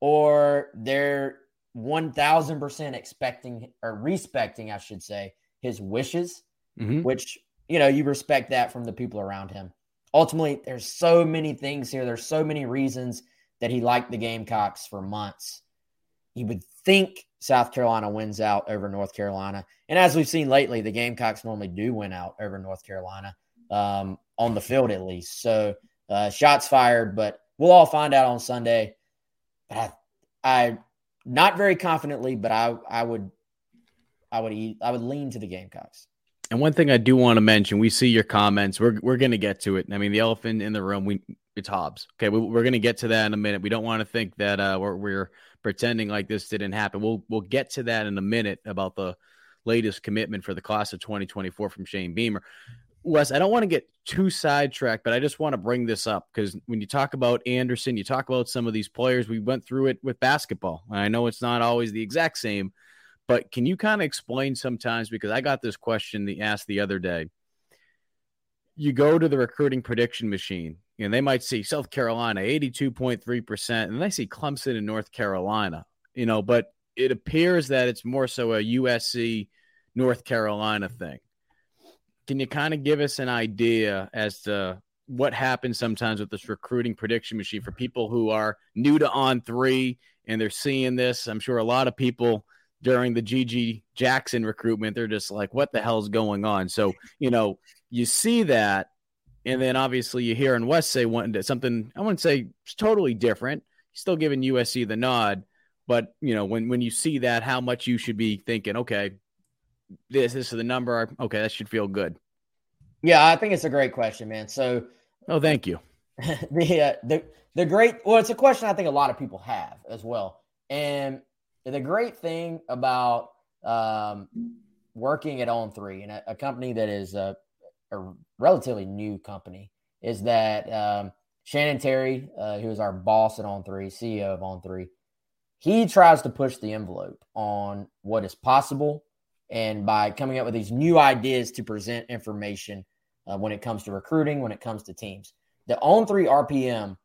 or they're 1000% expecting or respecting, I should say, his wishes, mm-hmm. which, you know, you respect that from the people around him. Ultimately, there's so many things here. There's so many reasons that he liked the Gamecocks for months. You would think South Carolina wins out over North Carolina. And as we've seen lately, the Gamecocks normally do win out over North Carolina um, on the field, at least. So uh, shots fired, but we'll all find out on Sunday. But I, I not very confidently, but I, I would I would eat, I would lean to the Gamecocks. And one thing I do want to mention, we see your comments. We're we're going to get to it. I mean, the elephant in the room, we it's Hobbs. Okay, we, are going to get to that in a minute. We don't want to think that uh, we're, we're pretending like this didn't happen. We'll we'll get to that in a minute about the latest commitment for the class of 2024 from Shane Beamer. Wes, I don't want to get too sidetracked, but I just want to bring this up because when you talk about Anderson, you talk about some of these players. We went through it with basketball. I know it's not always the exact same, but can you kind of explain sometimes because I got this question the asked the other day. You go to the recruiting prediction machine and they might see South Carolina 82.3% and they see Clemson and North Carolina, you know, but it appears that it's more so a USC North Carolina thing. can you kind of give us an idea as to what happens sometimes with this recruiting prediction machine for people who are new to on three and they're seeing this? I'm sure a lot of people during the GG Jackson recruitment, they're just like, what the hell's going on? So, you know, you see that. And then obviously you hear in West say one, something, I wouldn't say it's totally different. He's still giving USC the nod. But, you know, when, when you see that, how much you should be thinking, okay, this, this is the number. Okay, that should feel good. Yeah, I think it's a great question, man. So, oh, thank you. [LAUGHS] the uh, the the great well, it's a question I think a lot of people have as well. And the great thing about um, working at On Three and a, company that is a, a, relatively new company is that um, Shannon Terry, uh, who is our boss at On Three, CEO of On Three, he tries to push the envelope on what is possible, and by coming up with these new ideas to present information uh, when it comes to recruiting, when it comes to teams. The On Three RPM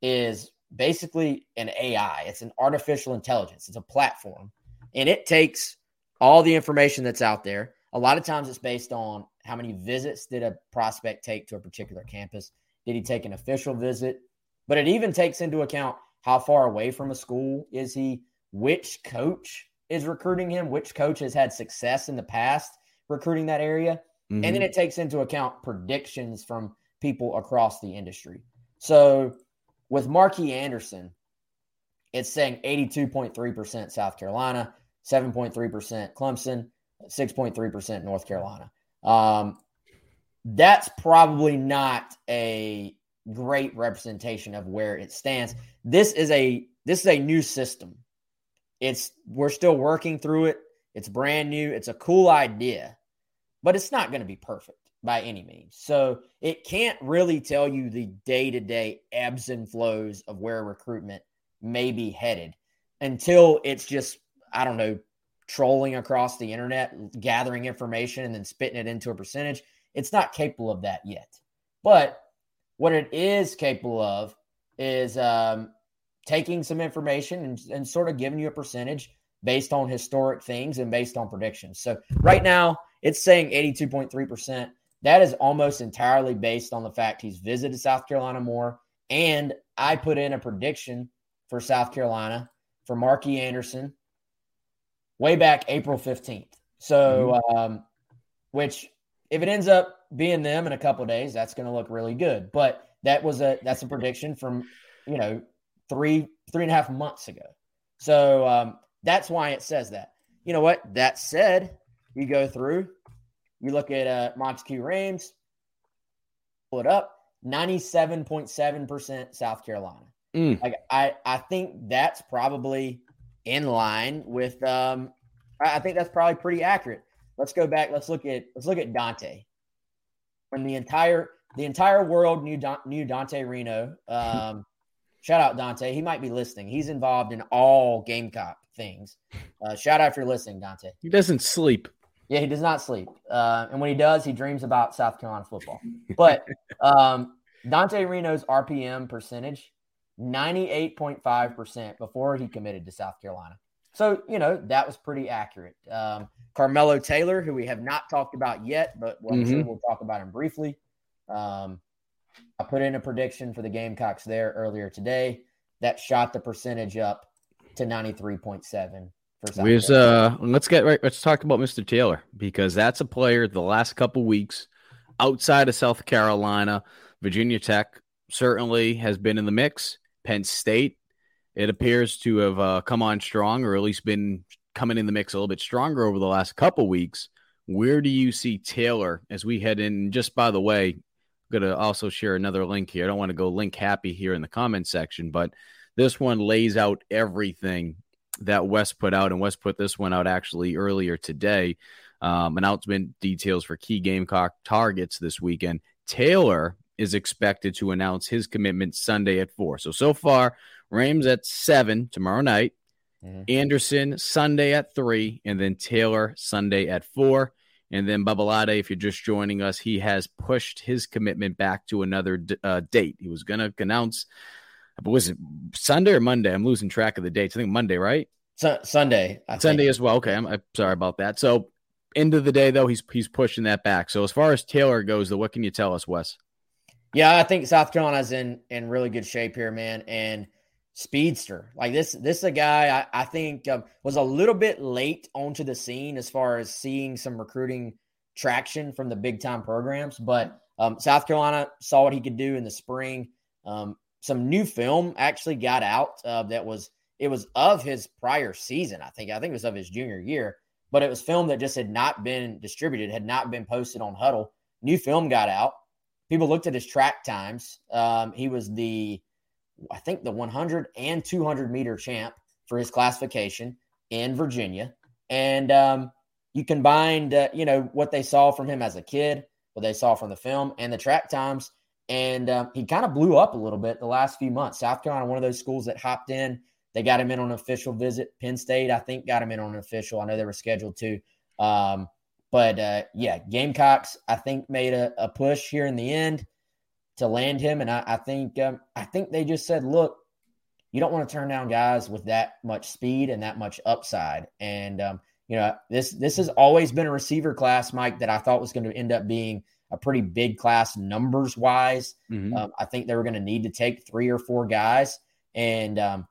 is basically an AI. It's an artificial intelligence. It's a platform, and it takes all the information that's out there. A lot of times, it's based on how many visits did a prospect take to a particular campus. Did he take an official visit? But it even takes into account how far away from a school is he, which coach is recruiting him, which coach has had success in the past recruiting that area. Mm-hmm. And then it takes into account predictions from people across the industry. So with Marky Anderson, it's saying 82.3% South Carolina, 7.3% Clemson, 6.3% North Carolina. Um, that's probably not a great representation of where it stands. This is a this is a new system. It's we're still working through it. It's brand new. It's a cool idea but it's not going to be perfect by any means. So it can't really tell you the day to day ebbs and flows of where recruitment may be headed until it's just, I don't know, trolling across the internet, gathering information and then spitting it into a percentage. It's not capable of that yet. But what it is capable of is um, taking some information and, and sort of giving you a percentage based on historic things and based on predictions. So right now, it's saying 82.3%. That is almost entirely based on the fact he's visited South Carolina more. And I put in a prediction for South Carolina for Marky Anderson way back April 15th. So, mm-hmm. um, which if it ends up being them in a couple days, that's going to look really good. But that was a that's a prediction from you know three three and a half months ago. So um, that's why it says that. You know what? That said, you go through, you look at uh, Monteque Rhames, pull it up, 97.7% South Carolina. Mm. Like I, I think that's probably in line with um I think that's probably pretty accurate. Let's go back. Let's look at let's look at Dante. When the entire the entire world knew Don, knew Dante Reno. Um, [LAUGHS] shout out Dante. He might be listening. He's involved in all Gamecock things. Uh, shout out if you're listening, Dante. He doesn't sleep. Yeah, he does not sleep. Uh, and when he does, he dreams about South Carolina football. But [LAUGHS] um, Dante Reno's RPM percentage, 98.5% before he committed to South Carolina. So, you know, that was pretty accurate. Um, Carmelo Taylor, who we have not talked about yet, but well, mm-hmm. sure we'll talk about him briefly. Um, I put in a prediction for the Gamecocks there earlier today that shot the percentage up to 93.7 we uh, let's get right. Let's talk about Mr. Taylor because that's a player the last couple weeks outside of South Carolina, Virginia Tech certainly has been in the mix. Penn State, it appears to have uh, come on strong, or at least been coming in the mix a little bit stronger over the last couple weeks. Where do you see Taylor as we head in? Just by the way, I'm gonna also share another link here. I don't want to go link happy here in the comment section, but this one lays out everything that Wes put out, and Wes put this one out actually earlier today. Um, announcement details for key Gamecock targets this weekend. Taylor is expected to announce his commitment Sunday at four. So so far, Rhames at seven tomorrow night, mm-hmm. Anderson Sunday at three, and then Taylor Sunday at four. And then Babalade, if you're just joining us, he has pushed his commitment back to another uh, date. He was going to announce was it Sunday or Monday? I'm losing track of the dates. I think Monday, right? Su- Sunday. I Sunday think. as well. Okay, I'm, I'm, sorry about that. So end of the day, though, he's he's pushing that back. So as far as Taylor goes, though, what can you tell us, Wes? Yeah, I think South Carolina's in in really good shape here, man. And speedster like this, this is a guy I, I think um, was a little bit late onto the scene as far as seeing some recruiting traction from the big time programs, but um, South Carolina saw what he could do in the spring. Um, some new film actually got out uh, that was it was of his prior season. I think I think it was of his junior year, but it was film that just had not been distributed, had not been posted on Huddle. New film got out. People looked at his track times. Um, he was the I think the 100 and 200 meter champ for his classification in Virginia, and um, you combined uh, you know what they saw from him as a kid, what they saw from the film, and the track times and um, he kind of blew up a little bit the last few months. South Carolina, one of those schools that hopped in. They got him in on an official visit. Penn State, I think, got him in on an official. I know they were scheduled to. Um, but uh, yeah, Gamecocks, I think, made a, a, push here in the end to land him, and I, I think um, I think they just said, look, you don't want to turn down guys with that much speed and that much upside. And um, you know, this this has always been a receiver class, Mike, that I thought was going to end up being a pretty big class numbers wise. Mm-hmm. Um, I think they were going to need to take three or four guys. And um,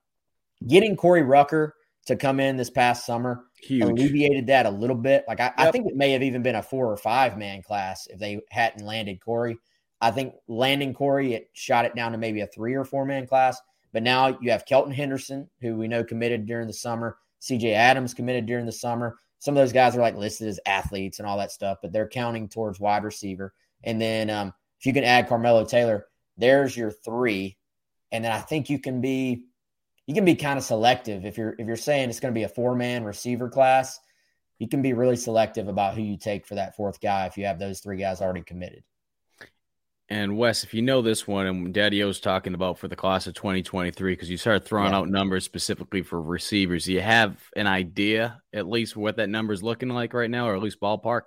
getting Corey Rucker to come in this past summer Huge. alleviated that a little bit. Like I, yep. I, think it may have even been a four or five man class if they hadn't landed Corey. I think landing Corey, it shot it down to maybe a three or four man class. But now you have Kelton Henderson, who we know committed during the summer. CJ Adams committed during the summer some of those guys are like listed as athletes and all that stuff, but they're counting towards wide receiver. And then um, if you can add Carmelo Taylor, there's your three. And then I think you can be you can be kind of selective if you're if you're saying it's going to be a four man receiver class. You can be really selective about who you take for that fourth guy if you have those three guys already committed. And Wes, if you know this one, and Daddy O's talking about for the class of 2023, because you started throwing yeah. out numbers specifically for receivers, do you have an idea at least what that number is looking like right now, or at least ballpark?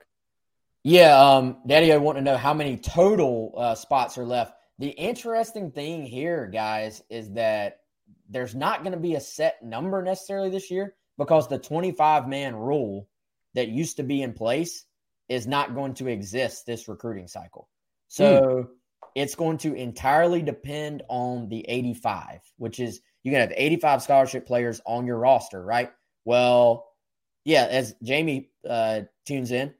Yeah, um, Daddy O want to know how many total uh, spots are left. The interesting thing here, guys, is that there's not going to be a set number necessarily this year because the 25 man rule that used to be in place is not going to exist this recruiting cycle. So mm. it's going to entirely depend on the 85, which is you can have 85 scholarship players on your roster, right? Well, yeah, as Jamie uh, tunes in,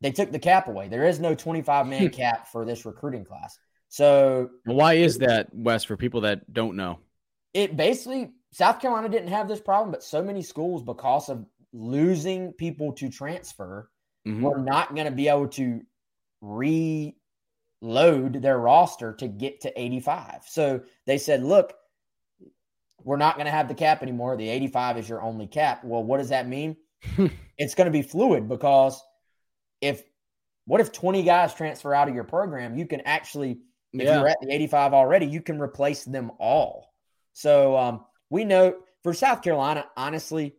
they took the cap away. There is no 25 man cap for this recruiting class. So why is that, Wes, for people that don't know? It basically South Carolina didn't have this problem, but so many schools, because of losing people to transfer, mm-hmm. were not going to be able to re load their roster to get to 85. So they said, look, we're not going to have the cap anymore. The 85 is your only cap. Well, what does that mean? [LAUGHS] it's going to be fluid because if what if 20 guys transfer out of your program? You can actually, if yeah. you're at the 85 already, you can replace them all. So um, we know for South Carolina, honestly,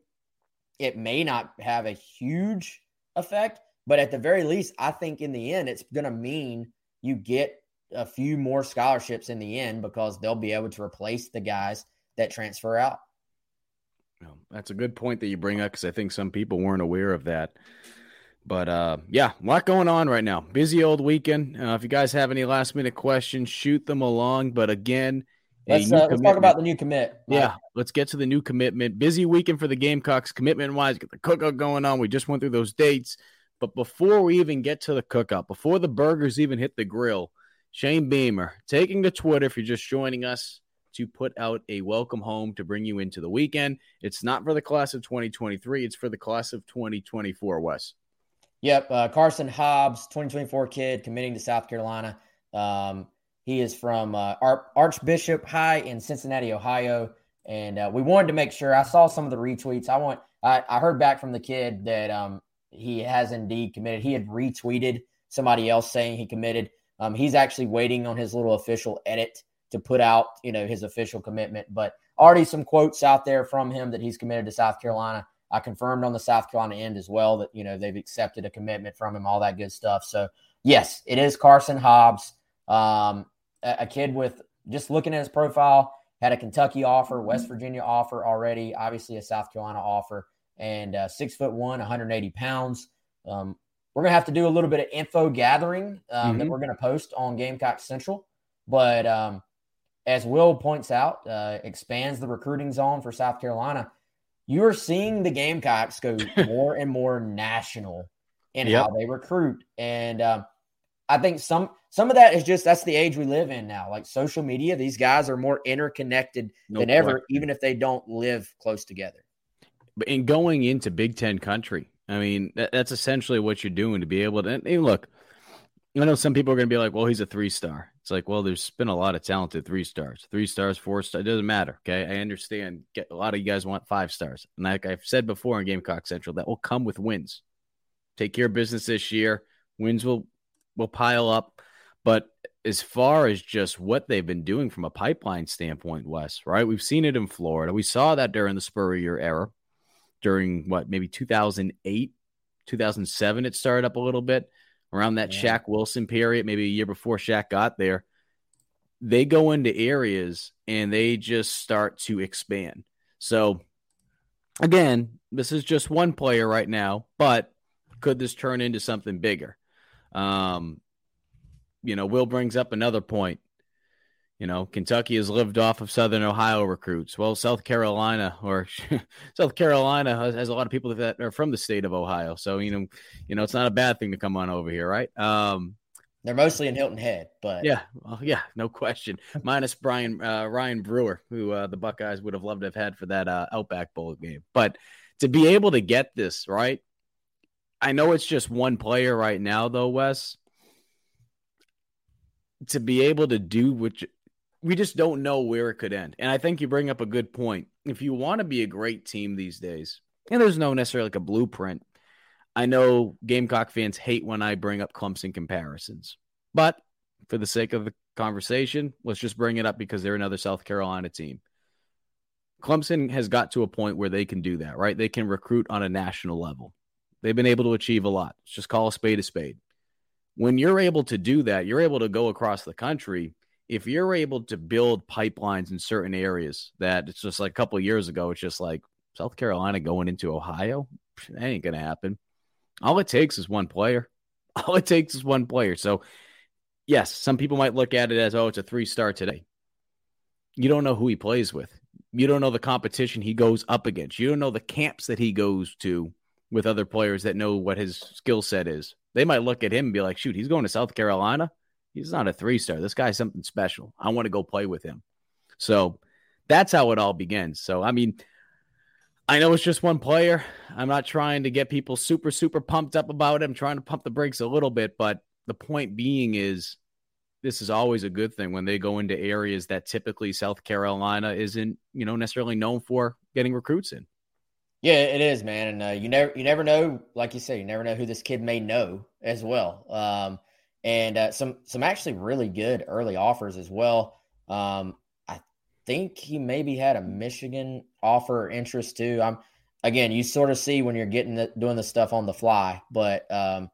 it may not have a huge effect, but at the very least, I think in the end, it's going to mean you get a few more scholarships in the end because they'll be able to replace the guys that transfer out. That's a good point that you bring up because I think some people weren't aware of that. But uh, yeah, a lot going on right now. Busy old weekend. Uh, if you guys have any last minute questions, shoot them along. But again, let's, uh, let's talk about the new commit. Mike. Yeah, let's get to the new commitment. Busy weekend for the Gamecocks, commitment wise. Get the cookout going on. We just went through those dates. But before we even get to the cookout, before the burgers even hit the grill, Shane Beamer taking to Twitter if you're just joining us to put out a welcome home to bring you into the weekend. It's not for the class of 2023, it's for the class of 2024, Wes. Yep. Uh, Carson Hobbs, 2024 kid committing to South Carolina. Um, he is from uh, Archbishop High in Cincinnati, Ohio. And uh, we wanted to make sure I saw some of the retweets. I want I, I heard back from the kid that um, he has indeed committed. He had retweeted somebody else saying he committed. Um, he's actually waiting on his little official edit to put out, you know, his official commitment. But already some quotes out there from him that he's committed to South Carolina. I confirmed on the South Carolina end as well that you know they've accepted a commitment from him, all that good stuff. So yes, it is Carson Hobbs, um, a, a kid with just looking at his profile had a Kentucky offer, West Virginia offer already, obviously a South Carolina offer and uh, six foot one, 180 pounds. Um, we're gonna have to do a little bit of info gathering um, that Mhm. we're gonna post on Gamecock Central. But um, as Will points out, uh, expands the recruiting zone for South Carolina. You are seeing the Gamecocks go [LAUGHS] more and more national in Yep. how they recruit, and um, I think some some of that is just that's the age we live in now. Like social media, these guys are more interconnected No than ever, even if they don't live close together. In going into Big Ten country, I mean, that, that's essentially what you're doing to be able to. And, and look, I know some people are going to be like, well, he's a three star. It's like, well, there's been a lot of talented three stars, three stars, four stars. It doesn't matter. Okay. I understand. Get, a lot of you guys want five stars. And like I've said before in Gamecock Central, that will come with wins. Take care of business this year. Wins will, will pile up. But as far as just what they've been doing from a pipeline standpoint, Wes, right? We've seen it in Florida. We saw that during the Spurrier era during what maybe 2008 2007 it started up a little bit around that Yeah. Shaq Wilson period maybe a year before Shaq got there. They go into areas and they just start to expand. So again this is just one player right now but could this turn into something bigger? Um you know Will brings up another point you know, Kentucky has lived off of Southern Ohio recruits. Well, South Carolina or [LAUGHS] South Carolina has, has a lot of people that are from the state of Ohio. So, you know, you know, it's not a bad thing to come on over here, right? Um, They're mostly in Hilton Head, but yeah, well, yeah, no question. [LAUGHS] Minus Brian uh, Ryan Brewer, who uh, the Buckeyes would have loved to have had for that uh, Outback Bowl game. But to be able to get this right, I know it's just one player right now, though, Wes. To be able to do what we just don't know where it could end. And I think you bring up a good point. If you want to be a great team these days, and there's no necessarily like a blueprint, I know Gamecock fans hate when I bring up Clemson comparisons, but for the sake of the conversation, let's just bring it up because they're another South Carolina team. Clemson has got to a point where they can do that, right? They can recruit on a national level. They've been able to achieve a lot. Let's just call a spade a spade. When you're able to do that, you're able to go across the country. If you're able to build pipelines in certain areas that it's just like a couple years ago, it's just like South Carolina going into Ohio, that ain't going to happen. All it takes is one player. [LAUGHS] All it takes is one player. So, yes, some people might look at it as, oh, it's a three star today. You don't know who he plays with. You don't know the competition he goes up against. You don't know the camps that he goes to with other players that know what his skill set is. They might look at him and be like, shoot, he's going to South Carolina. He's not a three star. This guy's something special. I want to go play with him. So that's how it all begins. So, I mean, I know it's just one player. I'm not trying to get people super, super pumped up about it. I'm trying to pump the brakes a little bit. But the point being is this is always a good thing when they go into areas that typically South Carolina isn't, you know, necessarily known for getting recruits in. Yeah, it is, man, and uh, you never you never know. Like you say, you never know who this kid may know as well. Um, and uh, some some actually really good early offers as well. Um, I think he maybe had a Michigan offer interest too. I'm again, you sort of see when you're getting the, doing the stuff on the fly, but um,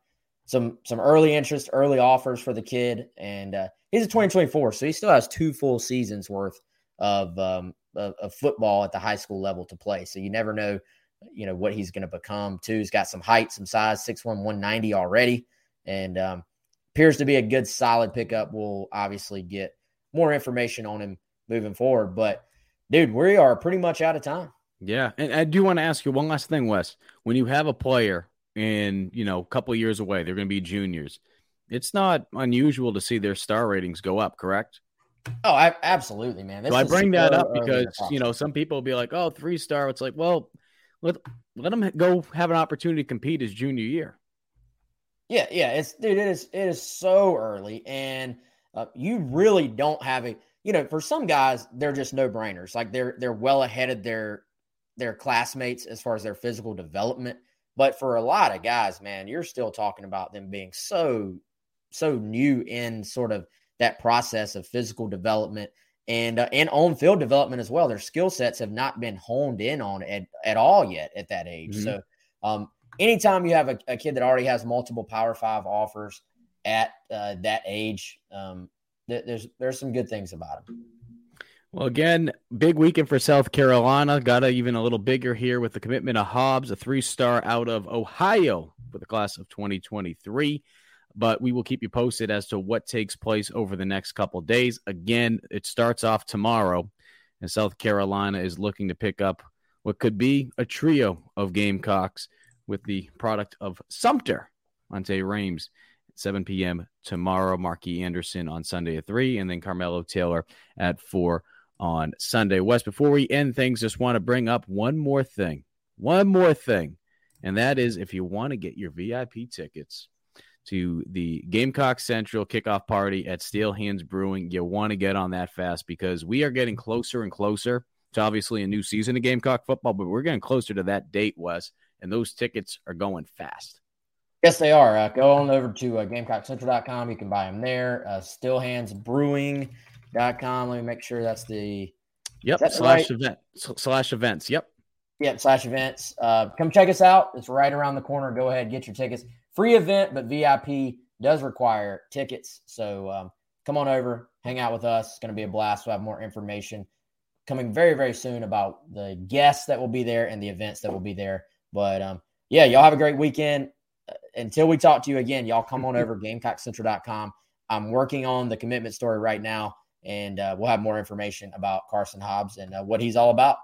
some some early interest, early offers for the kid, and uh, he's a 2024, so he still has two full seasons worth of um, of, of football at the high school level to play. So you never know you know what he's going to become too. He's got some height, some size, 6'1", 190 already, and um, appears to be a good, solid pickup. We'll obviously get more information on him moving forward. But dude, we are pretty much out of time. Yeah, and I do want to ask you one last thing, Wes. When you have a player and you know a couple of years away, they're going to be juniors. It's not unusual to see their star ratings go up, correct? Oh, I, absolutely, man. So I bring that up because you know some people will be like, "Oh, three star." It's like, well, let let him go have an opportunity to compete his junior year. Yeah, yeah, it's dude, it is it is so early, and uh, you really don't have a you know for some guys they're just no brainers, like they're they're well ahead of their their classmates as far as their physical development. But for a lot of guys, man, you're still talking about them being so so new in sort of that process of physical development and uh, and on field development as well. Their skill sets have not been honed in on at, at all yet at that age. Mhm. So, um, anytime you have a, a kid that already has multiple Power Five offers at uh, that age, um, th- there's there's some good things about him. Well, again, big weekend for South Carolina. Got a, even a little bigger here with the commitment of Hobbs, a three star out of Ohio for the class of 2023. But we will keep you posted as to what takes place over the next couple days. Again, it starts off tomorrow, and South Carolina is looking to pick up what could be a trio of Gamecocks with the product of Sumter, Monteque Rhames, 7 p.m. tomorrow. Marquis Anderson on Sunday at 3, and then Carmelo Taylor at 4 on Sunday. Wes, before we end things, just want to bring up one more thing. One more thing. And that is if you want to get your VIP tickets to the Gamecock Central kickoff party at Steel Hands Brewing, you want to get on that fast because we are getting closer and closer to obviously a new season of Gamecock football, but we're getting closer to that date, Wes, and those tickets are going fast. Yes, they are. Uh, go on over to uh, GamecockCentral.com. You can buy them there. Uh, Steel Hands Brewing. Let me make sure that's the yep that slash right? event slash events. Yep. Yep, slash events. Uh, come check us out. It's right around the corner. Go ahead, get your tickets. Free event, but VIP does require tickets. So um, come on over, hang out with us. It's going to be a blast. We'll have more information coming very, very soon about the guests that will be there and the events that will be there. But um, yeah, y'all have a great weekend. Until we talk to you again, y'all come on over GamecockCentral.com. I'm working on the commitment story right now and uh, we'll have more information about Carson Hobbs and uh, what he's all about.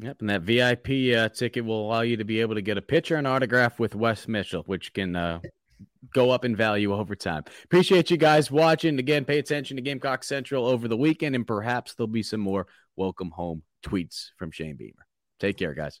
Yep, and that VIP uh, ticket will allow you to be able to get a picture and autograph with Wes Mitchell, which can uh, go up in value over time. Appreciate you guys watching. Again, pay attention to Gamecock Central over the weekend, and perhaps there'll be some more welcome home tweets from Shane Beamer. Take care, guys.